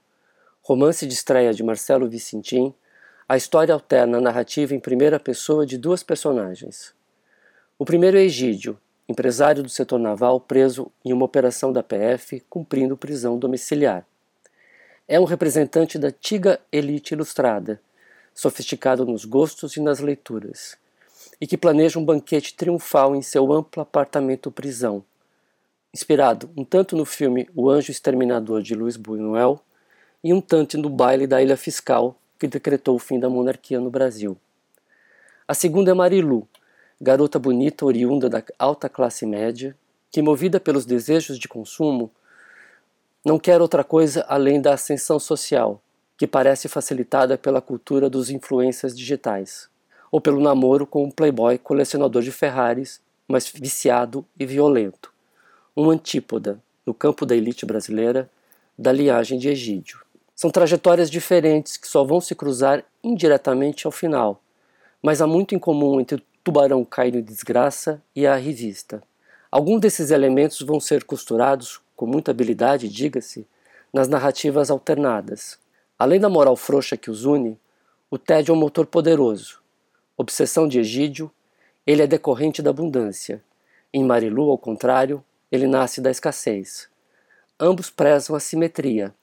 Speaker 7: Romance de estreia de Marcelo Vicentim, a história alterna a narrativa em primeira pessoa de duas personagens. O primeiro é Egídio, empresário do setor naval preso em uma operação da PF cumprindo prisão domiciliar. É um representante da antiga elite ilustrada, sofisticado nos gostos e nas leituras, e que planeja um banquete triunfal em seu amplo apartamento-prisão. Inspirado um tanto no filme O Anjo Exterminador de Luiz Buñuel e um tanto no baile da Ilha Fiscal que decretou o fim da monarquia no Brasil. A segunda é Marilu, garota bonita oriunda da alta classe média, que, movida pelos desejos de consumo, não quer outra coisa além da ascensão social, que parece facilitada pela cultura dos influências digitais, ou pelo namoro com um playboy colecionador de Ferraris, mas viciado e violento, um antípoda, no campo da elite brasileira, da linhagem de Egídio. São trajetórias diferentes que só vão se cruzar indiretamente ao final, mas há muito em comum entre o tubarão caído em desgraça e a revista. Alguns desses elementos vão ser costurados com muita habilidade, diga-se, nas narrativas alternadas. Além da moral frouxa que os une, o tédio é um motor poderoso. Obsessão de Egídio, ele é decorrente da abundância. Em Marilu, ao contrário, ele nasce da escassez. Ambos prezam a simetria,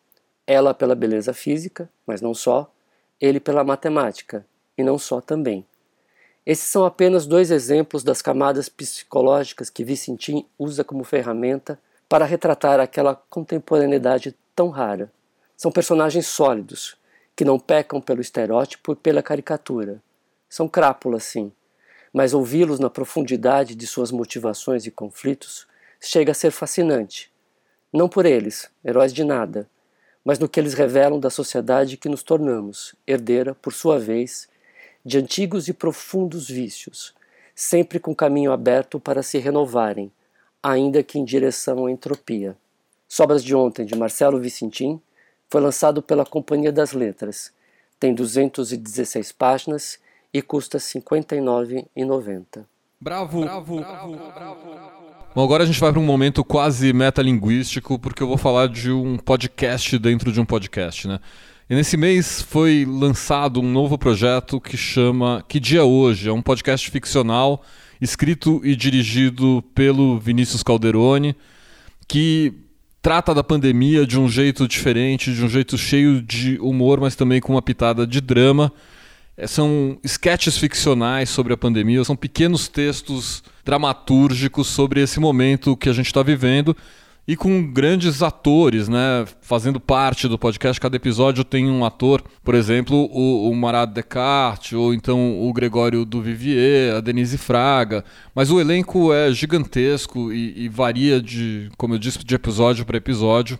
Speaker 7: ela pela beleza física, mas não só, ele pela matemática, e não só também. Esses são apenas dois exemplos das camadas psicológicas que Vicentim usa como ferramenta para retratar aquela contemporaneidade tão rara. São personagens sólidos, que não pecam pelo estereótipo e pela caricatura. São crápulas, sim, mas ouvi-los na profundidade de suas motivações e conflitos chega a ser fascinante. Não por eles, heróis de nada, mas no que eles revelam da sociedade que nos tornamos, herdeira, por sua vez, de antigos e profundos vícios, sempre com caminho aberto para se renovarem, ainda que em direção à entropia. Sobras de Ontem, de Marcelo Vicentim, foi lançado pela Companhia das Letras. Tem 216 páginas e custa R$ 59,90.
Speaker 1: Bravo, bravo, bravo, bravo. Bom, agora a gente vai para um momento quase metalinguístico, porque eu vou falar de um podcast dentro de um podcast, né? E nesse mês foi lançado um novo projeto que chama Que Dia Hoje? É um podcast ficcional escrito e dirigido pelo Vinícius Calderoni, que trata da pandemia de um jeito diferente, de um jeito cheio de humor, mas também com uma pitada de drama. É, são sketches ficcionais sobre a pandemia, são pequenos textos dramatúrgicos sobre esse momento que a gente está vivendo e com grandes atores, né, fazendo parte do podcast. Cada episódio tem um ator, por exemplo, o, o Marat Descartes, ou então o Gregório do Vivier, a Denise Fraga. Mas o elenco é gigantesco e, e varia de, como eu disse, de episódio para episódio.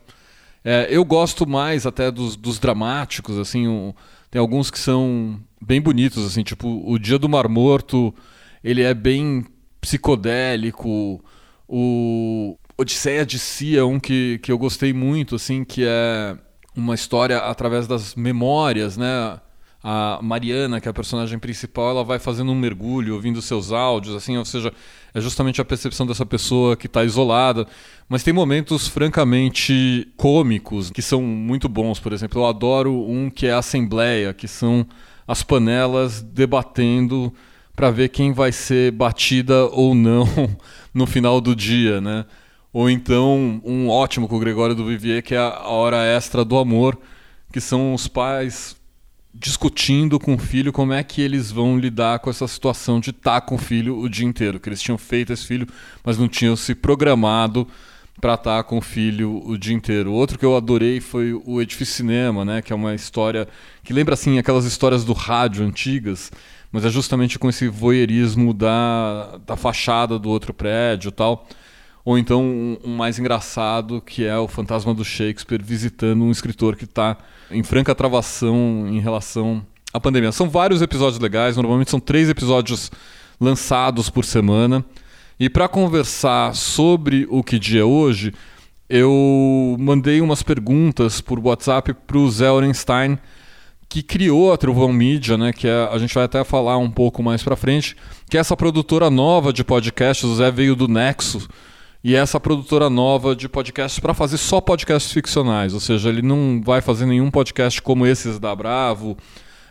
Speaker 1: É, eu gosto mais até dos, dos dramáticos, assim, um, tem alguns que são bem bonitos, assim, tipo o Dia do Mar Morto, ele é bem psicodélico. O, Odisseia de Si é um que, que eu gostei muito, assim, que é uma história através das memórias, né? A Mariana, que é a personagem principal, ela vai fazendo um mergulho, ouvindo seus áudios, assim, ou seja, é justamente a percepção dessa pessoa que está isolada. Mas tem momentos francamente cômicos que são muito bons. Por exemplo, eu adoro um que é a Assembleia, que são as panelas debatendo para ver quem vai ser batida ou não <laughs> no final do dia, né? Ou então um ótimo com o Gregório do Vivier, que é a hora extra do amor, que são os pais discutindo com o filho como é que eles vão lidar com essa situação de estar com o filho o dia inteiro, que eles tinham feito esse filho, mas não tinham se programado para estar com o filho o dia inteiro. Outro que eu adorei foi o Edifício Cinema, né, que é uma história que lembra assim aquelas histórias do rádio antigas, mas é justamente com esse voyeurismo da, da fachada do outro prédio, tal ou então um, um, mais engraçado que é o fantasma do Shakespeare visitando um escritor que está em franca travação em relação à pandemia. São vários episódios legais, normalmente são três episódios lançados por semana. E para conversar sobre o que dia é hoje, eu mandei umas perguntas por WhatsApp para o Zé Orenstein, que criou a Trovão Media, né, que é, a gente vai até falar um pouco mais para frente, que é essa produtora nova de podcasts. O Zé veio do Nexo, e essa produtora nova de podcasts para fazer só podcasts ficcionais, ou seja, ele não vai fazer nenhum podcast como esses da Bravo,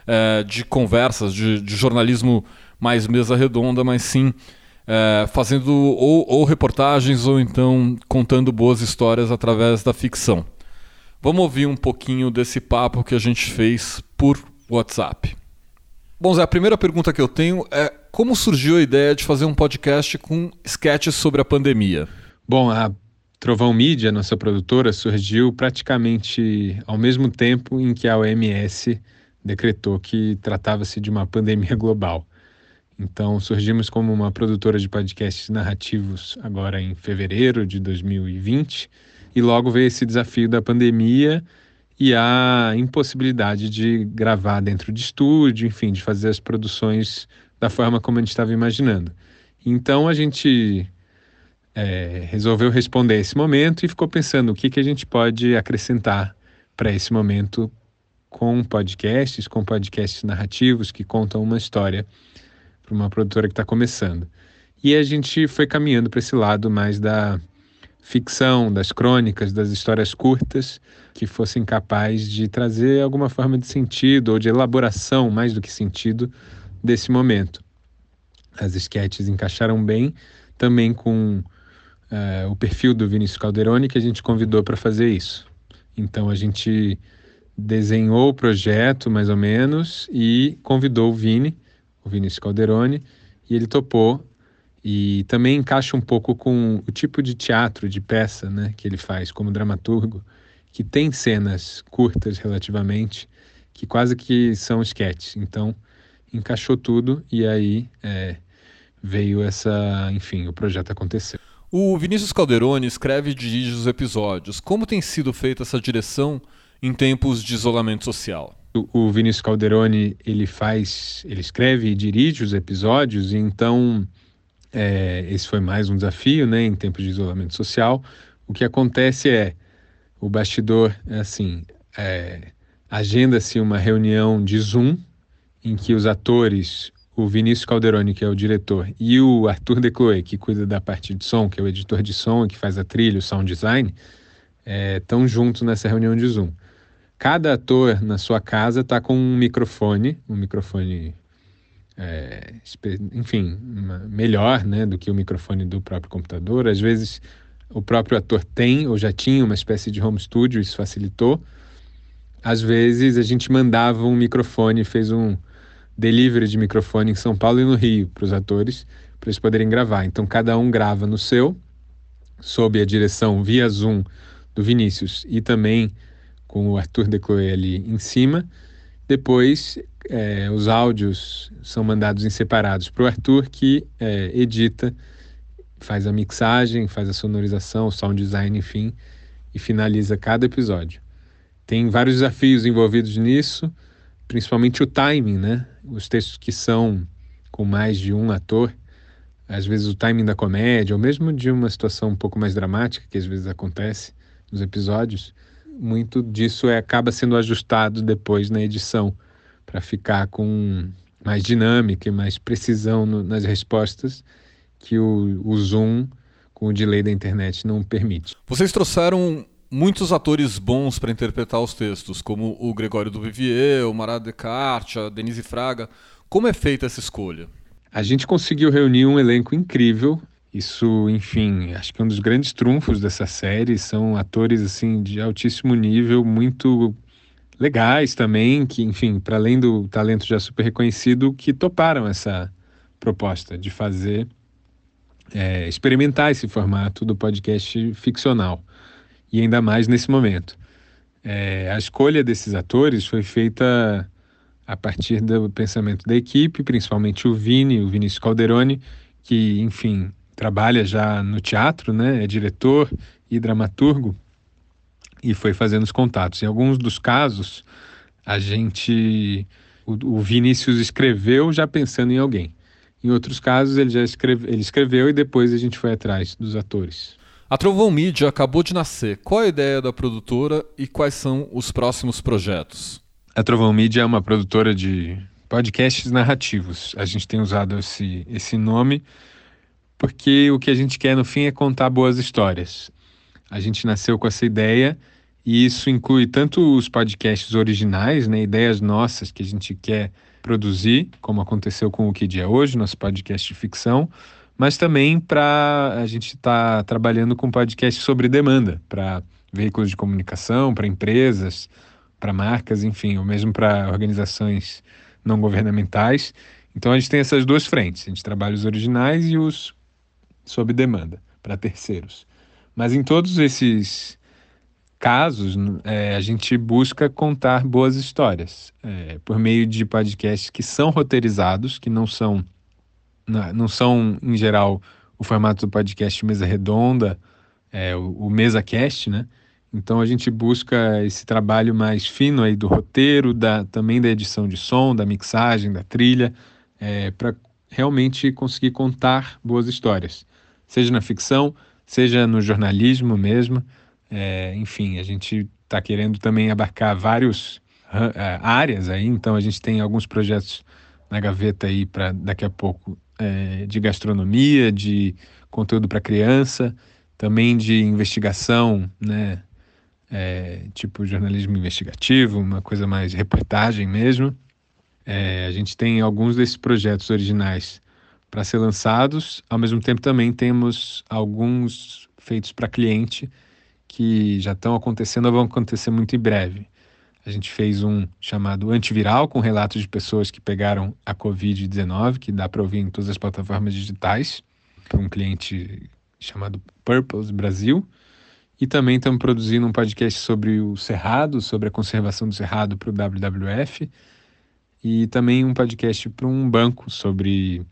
Speaker 1: é, de conversas, de, de, jornalismo mais mesa redonda, mas sim é, fazendo ou, ou reportagens ou então contando boas histórias através da ficção. Vamos ouvir um pouquinho desse papo que a gente fez por WhatsApp. Bom, Zé, a primeira pergunta que eu tenho é como surgiu a ideia de fazer um podcast com sketches sobre a pandemia?
Speaker 8: Bom, a Trovão Mídia, nossa produtora, surgiu praticamente ao mesmo tempo em que a OMS decretou que tratava-se de uma pandemia <laughs> global. Então, surgimos como uma produtora de podcasts narrativos agora em fevereiro de 2020, e logo veio esse desafio da pandemia e a impossibilidade de gravar dentro de estúdio, enfim, de fazer as produções da forma como a gente estava imaginando. Então, a gente é, resolveu responder esse momento e ficou pensando o que, que a gente pode acrescentar para esse momento com podcasts, com podcasts narrativos que contam uma história para uma produtora que está começando. E a gente foi caminhando para esse lado mais da ficção, das crônicas, das histórias curtas que fossem capazes de trazer alguma forma de sentido ou de elaboração, mais do que sentido, desse momento. As esquetes encaixaram bem, também com uh, o perfil do Vinícius Calderoni, que a gente convidou para fazer isso. Então a gente desenhou o projeto, mais ou menos, e convidou o Vini, o Vinícius Calderoni, e ele topou e também encaixa um pouco com o tipo de teatro, de peça né, que ele faz como dramaturgo, que tem cenas curtas relativamente, que quase que são esquetes. Então, encaixou tudo e aí é, veio essa, enfim, o projeto aconteceu.
Speaker 1: O Vinícius Calderoni escreve e dirige os episódios. Como tem sido feita essa direção em tempos de isolamento social?
Speaker 8: O, Vinícius Calderoni ele faz, ele escreve e dirige os episódios, e então é, esse foi mais um desafio, né, em tempos de isolamento social. O que acontece é, o bastidor, assim, é, agenda-se uma reunião de Zoom em que os atores, o Vinícius Calderoni, que é o diretor, e o Arthur Decloé, que cuida da parte de som, que é o editor de som, que faz a trilha, o sound design, estão é, juntos nessa reunião de Zoom. Cada ator na sua casa está com um microfone, um microfone é, enfim, melhor né, do que o microfone do próprio computador. Às vezes o próprio ator tem ou já tinha uma espécie de home studio, isso facilitou. Às vezes a gente mandava um microfone, fez um delivery de microfone em São Paulo e no Rio para os atores, para eles poderem gravar. Então cada um grava no seu, sob a direção via Zoom do Vinícius e também com o Arthur Decloé ali em cima. Depois é, os áudios são mandados em separados para o Arthur, que é, edita, faz a mixagem, faz a sonorização, o sound design, enfim, e finaliza cada episódio. Tem vários desafios envolvidos nisso, principalmente o timing, né? Os textos que são com mais de um ator, às vezes o timing da comédia, ou mesmo de uma situação um pouco mais dramática, que às vezes acontece nos episódios, muito disso é, acaba sendo ajustado depois na edição para ficar com mais dinâmica e mais precisão no, nas respostas que o, o Zoom com o delay da internet não permite.
Speaker 1: Vocês trouxeram muitos atores bons para interpretar os textos, como o Gregório do Vivier, o Marat Descartes, a Denise Fraga. Como é feita essa escolha?
Speaker 8: A gente conseguiu reunir um elenco incrível. Isso, enfim, acho que um dos grandes trunfos dessa série. São atores assim de altíssimo nível, muito legais também, que, enfim, para além do talento já super reconhecido, que toparam essa proposta de fazer, é, experimentar esse formato do podcast ficcional, e ainda mais nesse momento. É, a escolha desses atores foi feita a partir do pensamento da equipe, principalmente o Vini, o Vinícius Calderoni, que, enfim, trabalha já no teatro, né, é diretor e dramaturgo, e foi fazendo os contatos. Em alguns dos casos, a gente. O, o Vinícius escreveu já pensando em alguém. Em outros casos, ele já escreve, ele escreveu e depois a gente foi atrás dos atores.
Speaker 1: A Trovão Media acabou de nascer. Qual a ideia da produtora e quais são os próximos projetos?
Speaker 8: A Trovão Media é uma produtora de podcasts narrativos. A gente tem usado esse, esse nome porque o que a gente quer no fim é contar boas histórias. A gente nasceu com essa ideia e isso inclui tanto os podcasts originais, né, ideias nossas que a gente quer produzir, como aconteceu com o Que Dia é Hoje, nosso podcast de ficção, mas também para a gente estar tá trabalhando com podcast sobre demanda, para veículos de comunicação, para empresas, para marcas, enfim, ou mesmo para organizações não governamentais. Então a gente tem essas duas frentes, a gente trabalha os originais e os sob demanda, para terceiros. Mas em todos esses casos, é, a gente busca contar boas histórias é, por meio de podcasts que são roteirizados, que não são, não são em geral o formato do podcast mesa redonda, é, o, o mesa cast, né? Então a gente busca esse trabalho mais fino aí do roteiro, da, também da edição de som, da mixagem, da trilha, é, para realmente conseguir contar boas histórias, seja na ficção, seja no jornalismo mesmo. É, enfim, a gente está querendo também abarcar várias é, áreas aí, então a gente tem alguns projetos na gaveta aí para daqui a pouco é, de gastronomia, de conteúdo para criança, também de investigação, né? É, tipo jornalismo investigativo, uma coisa mais reportagem mesmo. É, a gente tem alguns desses projetos originais para ser lançados, ao mesmo tempo também temos alguns feitos para cliente que já estão acontecendo ou vão acontecer muito em breve. A gente fez um chamado antiviral com relatos de pessoas que pegaram a Covid-19, que dá para ouvir em todas as plataformas digitais, para um cliente chamado Purpose Brasil. E também estamos produzindo um podcast sobre o Cerrado, sobre a conservação do Cerrado para o WWF. E também um podcast para um banco sobre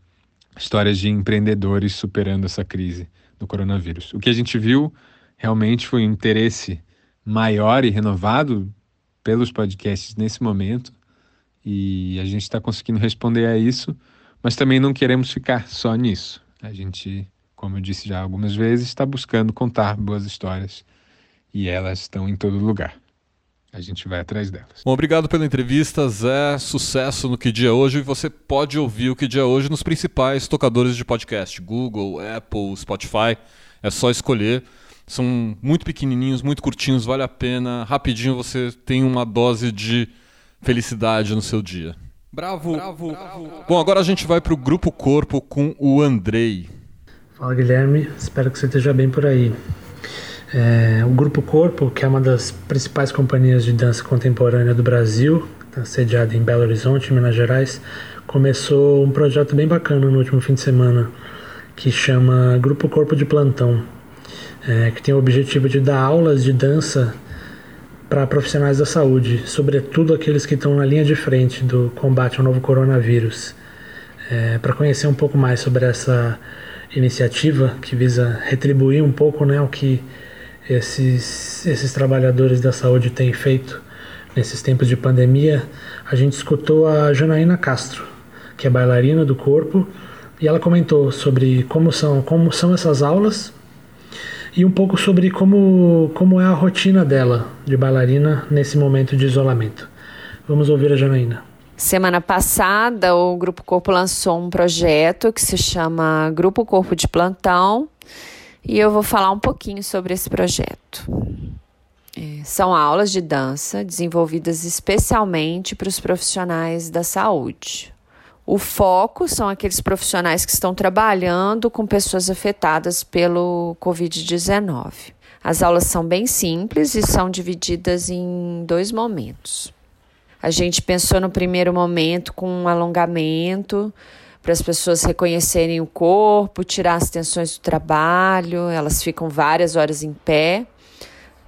Speaker 8: histórias de empreendedores superando essa crise do coronavírus. O que a gente viu realmente foi um interesse maior e renovado pelos podcasts nesse momento e a gente está conseguindo responder a isso, mas também não queremos ficar só nisso. A gente, como eu disse já algumas vezes, está buscando contar boas histórias e elas estão em todo lugar. A gente vai atrás delas.
Speaker 1: Bom, obrigado pela entrevista, Zé. Sucesso no Que Dia Hoje. E você pode ouvir o Que Dia Hoje nos principais tocadores de podcast: Google, Apple, Spotify. É só escolher. São muito pequenininhos, muito curtinhos, vale a pena. Rapidinho você tem uma dose de felicidade no seu dia. Bravo, bravo, bravo. Bom, agora a gente vai para o Grupo Corpo com o Andrei.
Speaker 5: Fala Guilherme, espero que você esteja bem por aí. É, o Grupo Corpo, que é uma das principais companhias de dança contemporânea do Brasil, está sediada em Belo Horizonte, Minas Gerais, começou um projeto bem bacana no último fim de semana, que chama Grupo Corpo de Plantão é, que tem o objetivo de dar aulas de dança para profissionais da saúde, sobretudo aqueles que estão na linha de frente do combate ao novo coronavírus. É, para conhecer um pouco mais sobre essa iniciativa que visa retribuir um pouco né, o que esses, esses trabalhadores da saúde têm feito nesses tempos de pandemia, a gente escutou a Janaína Castro, que é bailarina do corpo, e ela comentou sobre como são, como são essas aulas e um pouco sobre como, como é a rotina dela de bailarina nesse momento de isolamento. Vamos ouvir a Janaína.
Speaker 9: Semana passada, o Grupo Corpo lançou um projeto que se chama Grupo Corpo de Plantão e eu vou falar um pouquinho sobre esse projeto. É, são aulas de dança desenvolvidas especialmente para os profissionais da saúde. O foco são aqueles profissionais que estão trabalhando com pessoas afetadas pelo Covid-19. As aulas são bem simples e são divididas em dois momentos. A gente pensou no primeiro momento com um alongamento para as pessoas reconhecerem o corpo, tirar as tensões do trabalho, elas ficam várias horas em pé,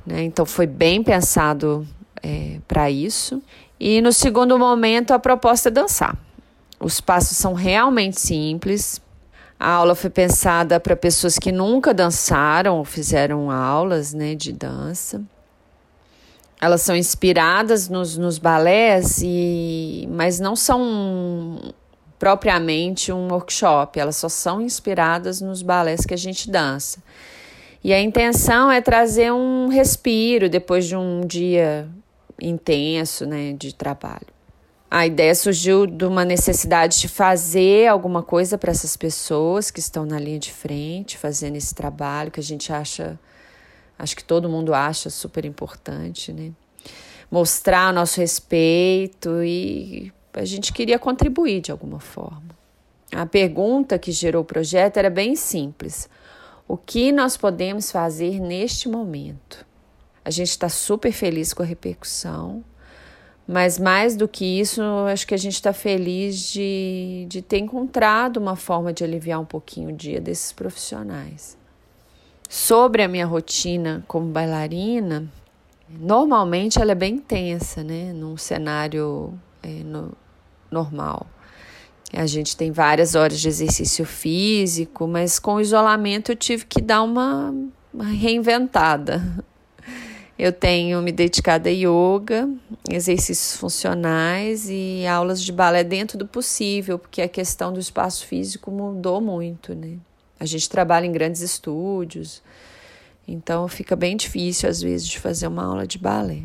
Speaker 9: né? então foi bem pensado é, para isso. E no segundo momento, a proposta é dançar. Os passos são realmente simples. A aula foi pensada para pessoas que nunca dançaram ou fizeram aulas né, de dança. Elas são inspiradas nos, nos balés, e, mas não são propriamente um workshop, elas só são inspiradas nos balés que a gente dança. E a intenção é trazer um respiro depois de um dia intenso né, de trabalho. A ideia surgiu de uma necessidade de fazer alguma coisa para essas pessoas que estão na linha de frente, fazendo esse trabalho que a gente acha, acho que todo mundo acha super importante, né? Mostrar o nosso respeito e a gente queria contribuir de alguma forma. A pergunta que gerou o projeto era bem simples: o que nós podemos fazer neste momento? A gente está super feliz com a repercussão mas mais do que isso, acho que a gente está feliz de, de ter encontrado uma forma de aliviar um pouquinho o dia desses profissionais. Sobre a minha rotina como bailarina, normalmente ela é bem intensa, né? Num cenário é, no, normal. A gente tem várias horas de exercício físico, mas com o isolamento eu tive que dar uma, reinventada. Eu tenho me dedicado a yoga, exercícios funcionais e aulas de balé dentro do possível, porque a questão do espaço físico mudou muito, né? A gente trabalha em grandes estúdios, então fica bem difícil às vezes de fazer uma aula de balé.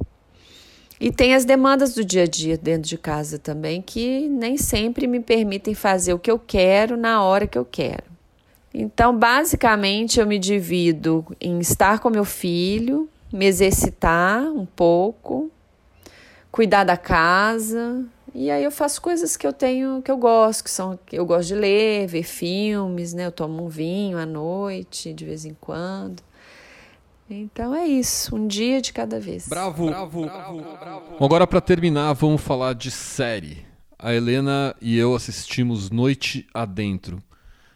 Speaker 9: E tem as demandas do dia a dia dentro de casa também, que nem sempre me permitem fazer o que eu quero na hora que eu quero. Então, basicamente, eu me divido em estar com meu filho, me exercitar um pouco, cuidar da casa, e aí eu faço coisas que eu tenho, que eu gosto, que são eu gosto de ler, ver filmes, né? Eu tomo um vinho à noite, de vez em quando. Então é isso, um dia de cada vez.
Speaker 1: Bravo, bravo, bravo. bravo. Agora para terminar, vamos falar de série. A Helena e eu assistimos Noite Adentro.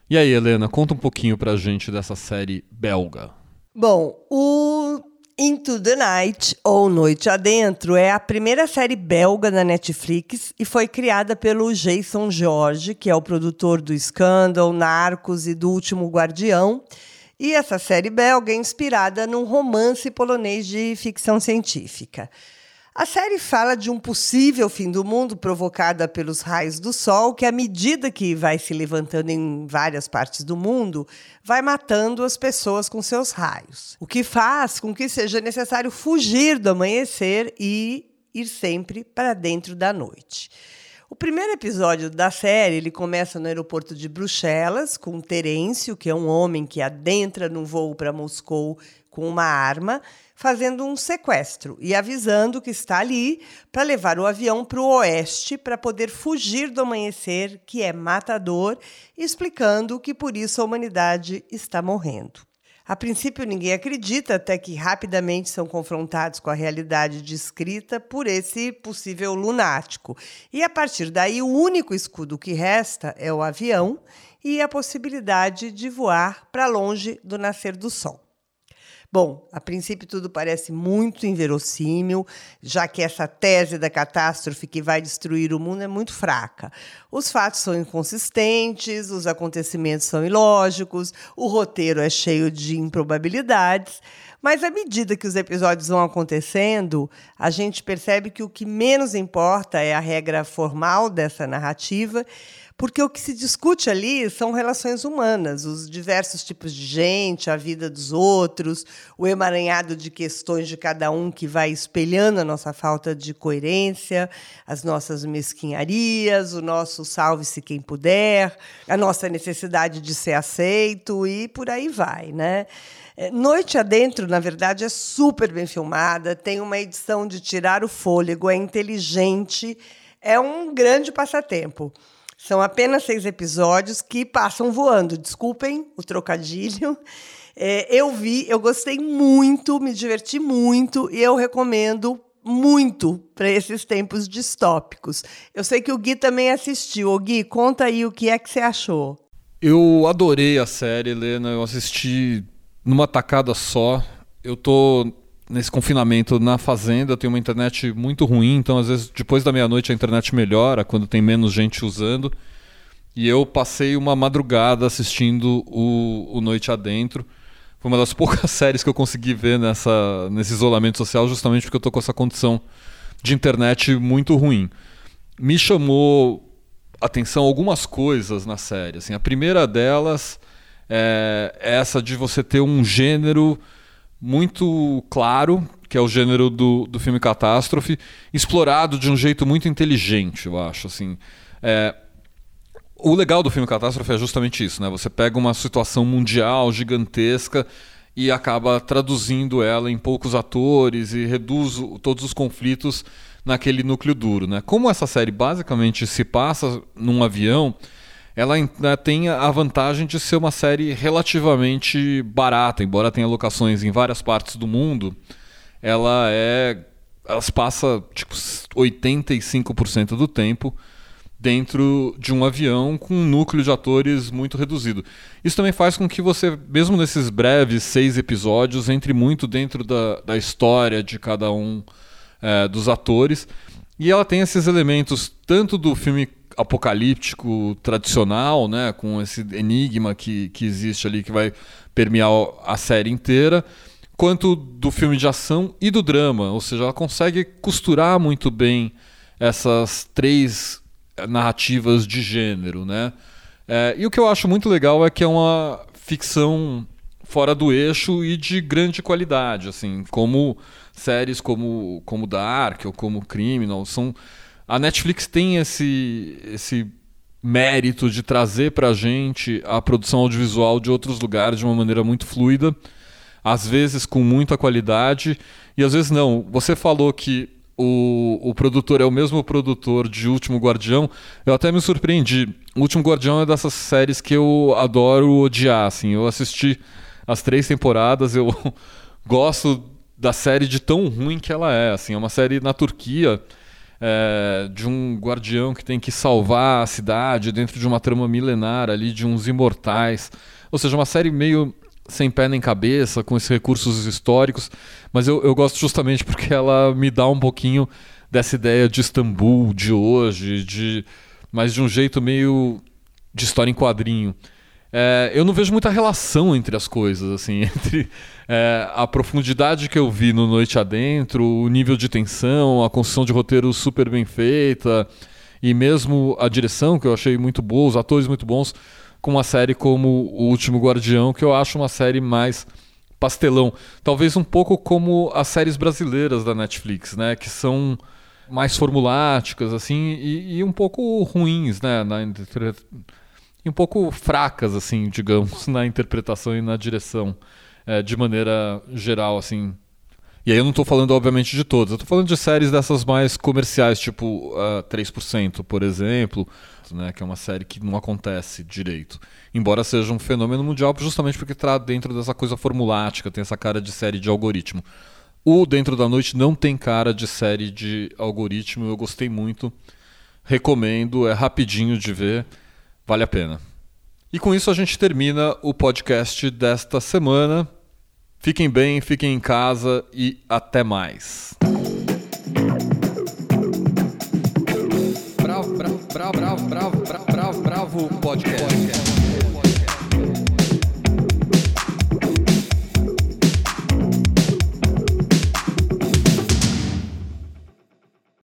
Speaker 1: E aí, Helena, conta um pouquinho pra gente dessa série belga.
Speaker 2: Bom, o Into the Night, ou Noite Adentro, é a primeira série belga da Netflix e foi criada pelo Jason George, que é o produtor do Scandal, Narcos e do Último Guardião. E essa série belga é inspirada num romance polonês de ficção científica. A série fala de um possível fim do mundo provocada pelos raios do sol, que à medida que vai se levantando em várias partes do mundo, vai matando as pessoas com seus raios. O que faz com que seja necessário fugir do amanhecer e ir sempre para dentro da noite. O primeiro episódio da série ele começa no aeroporto de Bruxelas com Terêncio, que é um homem que adentra num voo para Moscou com uma arma fazendo um sequestro e avisando que está ali para levar o avião para o oeste para poder fugir do amanhecer, que é matador, explicando que por isso a humanidade está morrendo. A princípio, ninguém acredita, até que rapidamente são confrontados com a realidade descrita por esse possível lunático. E a partir daí, o único escudo que resta é o avião e a possibilidade de voar para longe do nascer do sol. Bom, a princípio tudo parece muito inverossímil, já que essa tese da catástrofe que vai destruir o mundo é muito fraca. Os fatos são inconsistentes, os acontecimentos são ilógicos, o roteiro é cheio de improbabilidades. Mas à medida que os episódios vão acontecendo, a gente percebe que o que menos importa é a regra formal dessa narrativa porque o que se discute ali são relações humanas, os diversos tipos de gente, a vida dos outros, o emaranhado de questões de cada um que vai espelhando a nossa falta de coerência, as nossas mesquinharias, o nosso salve-se quem puder, a nossa necessidade de ser aceito e por aí vai, né? É, Noite Adentro, na verdade, é super bem filmada, tem uma edição de tirar o fôlego, é inteligente, é um grande passatempo. São apenas seis episódios que passam voando. Desculpem o trocadilho. É, eu vi, eu gostei muito, me diverti muito e eu recomendo muito para esses tempos distópicos. Eu sei que o Gui também assistiu. O Gui, conta aí o que é que você achou.
Speaker 1: Eu adorei a série, Helena. Eu assisti numa tacada só. Eu tô nesse confinamento na fazenda, tem uma internet muito ruim, então às vezes depois da meia-noite a internet melhora quando tem menos gente usando. E eu passei uma madrugada assistindo o, o Noite Adentro. Foi uma das <laughs> poucas séries que eu consegui ver nessa, nesse isolamento social, justamente porque eu tô com essa condição de internet muito ruim. Me chamou atenção algumas coisas na série. Assim, a primeira delas é essa de você ter um gênero muito claro, que é o gênero do, do filme catástrofe, explorado de um jeito muito inteligente, eu acho. Assim, é, o legal do filme catástrofe é justamente isso, né? Você pega uma situação mundial gigantesca e acaba traduzindo ela em poucos atores e reduz todos os conflitos naquele núcleo duro, né? Como essa série basicamente se passa num avião, ela né, tem a vantagem de ser uma série relativamente barata, embora tenha locações em várias partes do mundo, ela é ela passa tipo 85% do tempo dentro de um avião com um núcleo de atores muito reduzido. Isso também faz com que você, mesmo nesses breves seis episódios, entre muito dentro da, da história de cada um é, dos atores. E ela tem esses elementos tanto do filme apocalíptico tradicional, né, com esse enigma que, que existe ali que vai permear a série inteira, quanto do filme de ação e do drama, ou seja, ela consegue costurar muito bem essas três narrativas de gênero, né? É, e o que eu acho muito legal é que é uma ficção fora do eixo e de grande qualidade, assim, como séries como como Dark ou como Criminal são a Netflix tem esse esse mérito de trazer para a gente a produção audiovisual de outros lugares de uma maneira muito fluida, às vezes com muita qualidade e às vezes não. Você falou que o, o produtor é o mesmo produtor de Último Guardião. Eu até me surpreendi. O Último Guardião é dessas séries que eu adoro odiar. Assim. Eu assisti as três temporadas, eu <laughs> gosto da série de tão ruim que ela é. Assim, é uma série na Turquia é, de um guardião que tem que salvar a cidade dentro de uma trama milenar ali de uns imortais. Ou seja, uma série meio sem pé nem cabeça, com esses recursos históricos, mas eu, eu gosto justamente <laughs> porque ela me dá um pouquinho dessa ideia de Istambul de hoje, de mas de um jeito meio de história em quadrinho. É, eu não vejo muita relação entre as coisas, assim, <laughs> entre é, a profundidade que eu vi no Noite Adentro, o nível de tensão, a construção de roteiro super bem feita e mesmo a direção que eu achei muito boa, os atores muito bons, com uma série como O Último Guardião, que eu acho uma série mais pastelão, talvez um pouco como as séries brasileiras da Netflix, né, que são mais formuláticas assim e, e um pouco ruins, né, na e um pouco fracas, assim, digamos, <laughs> na interpretação e na direção, é, de maneira geral, assim. E aí eu não estou falando, obviamente, de todas. Eu estou falando de séries dessas mais comerciais, tipo uh, 3%, por exemplo, né, que é uma série que não acontece direito. Embora seja um fenômeno mundial, justamente porque está dentro dessa coisa formulática, tem essa cara de série de algoritmo. O Dentro da Noite não tem cara de série de algoritmo, eu gostei muito. Recomendo, é rapidinho de ver. Vale a pena. E com isso a gente termina o podcast desta semana. Fiquem bem, fiquem em casa e até mais. Bravo, bravo, bravo, bravo, bravo, bravo, bravo, podcast.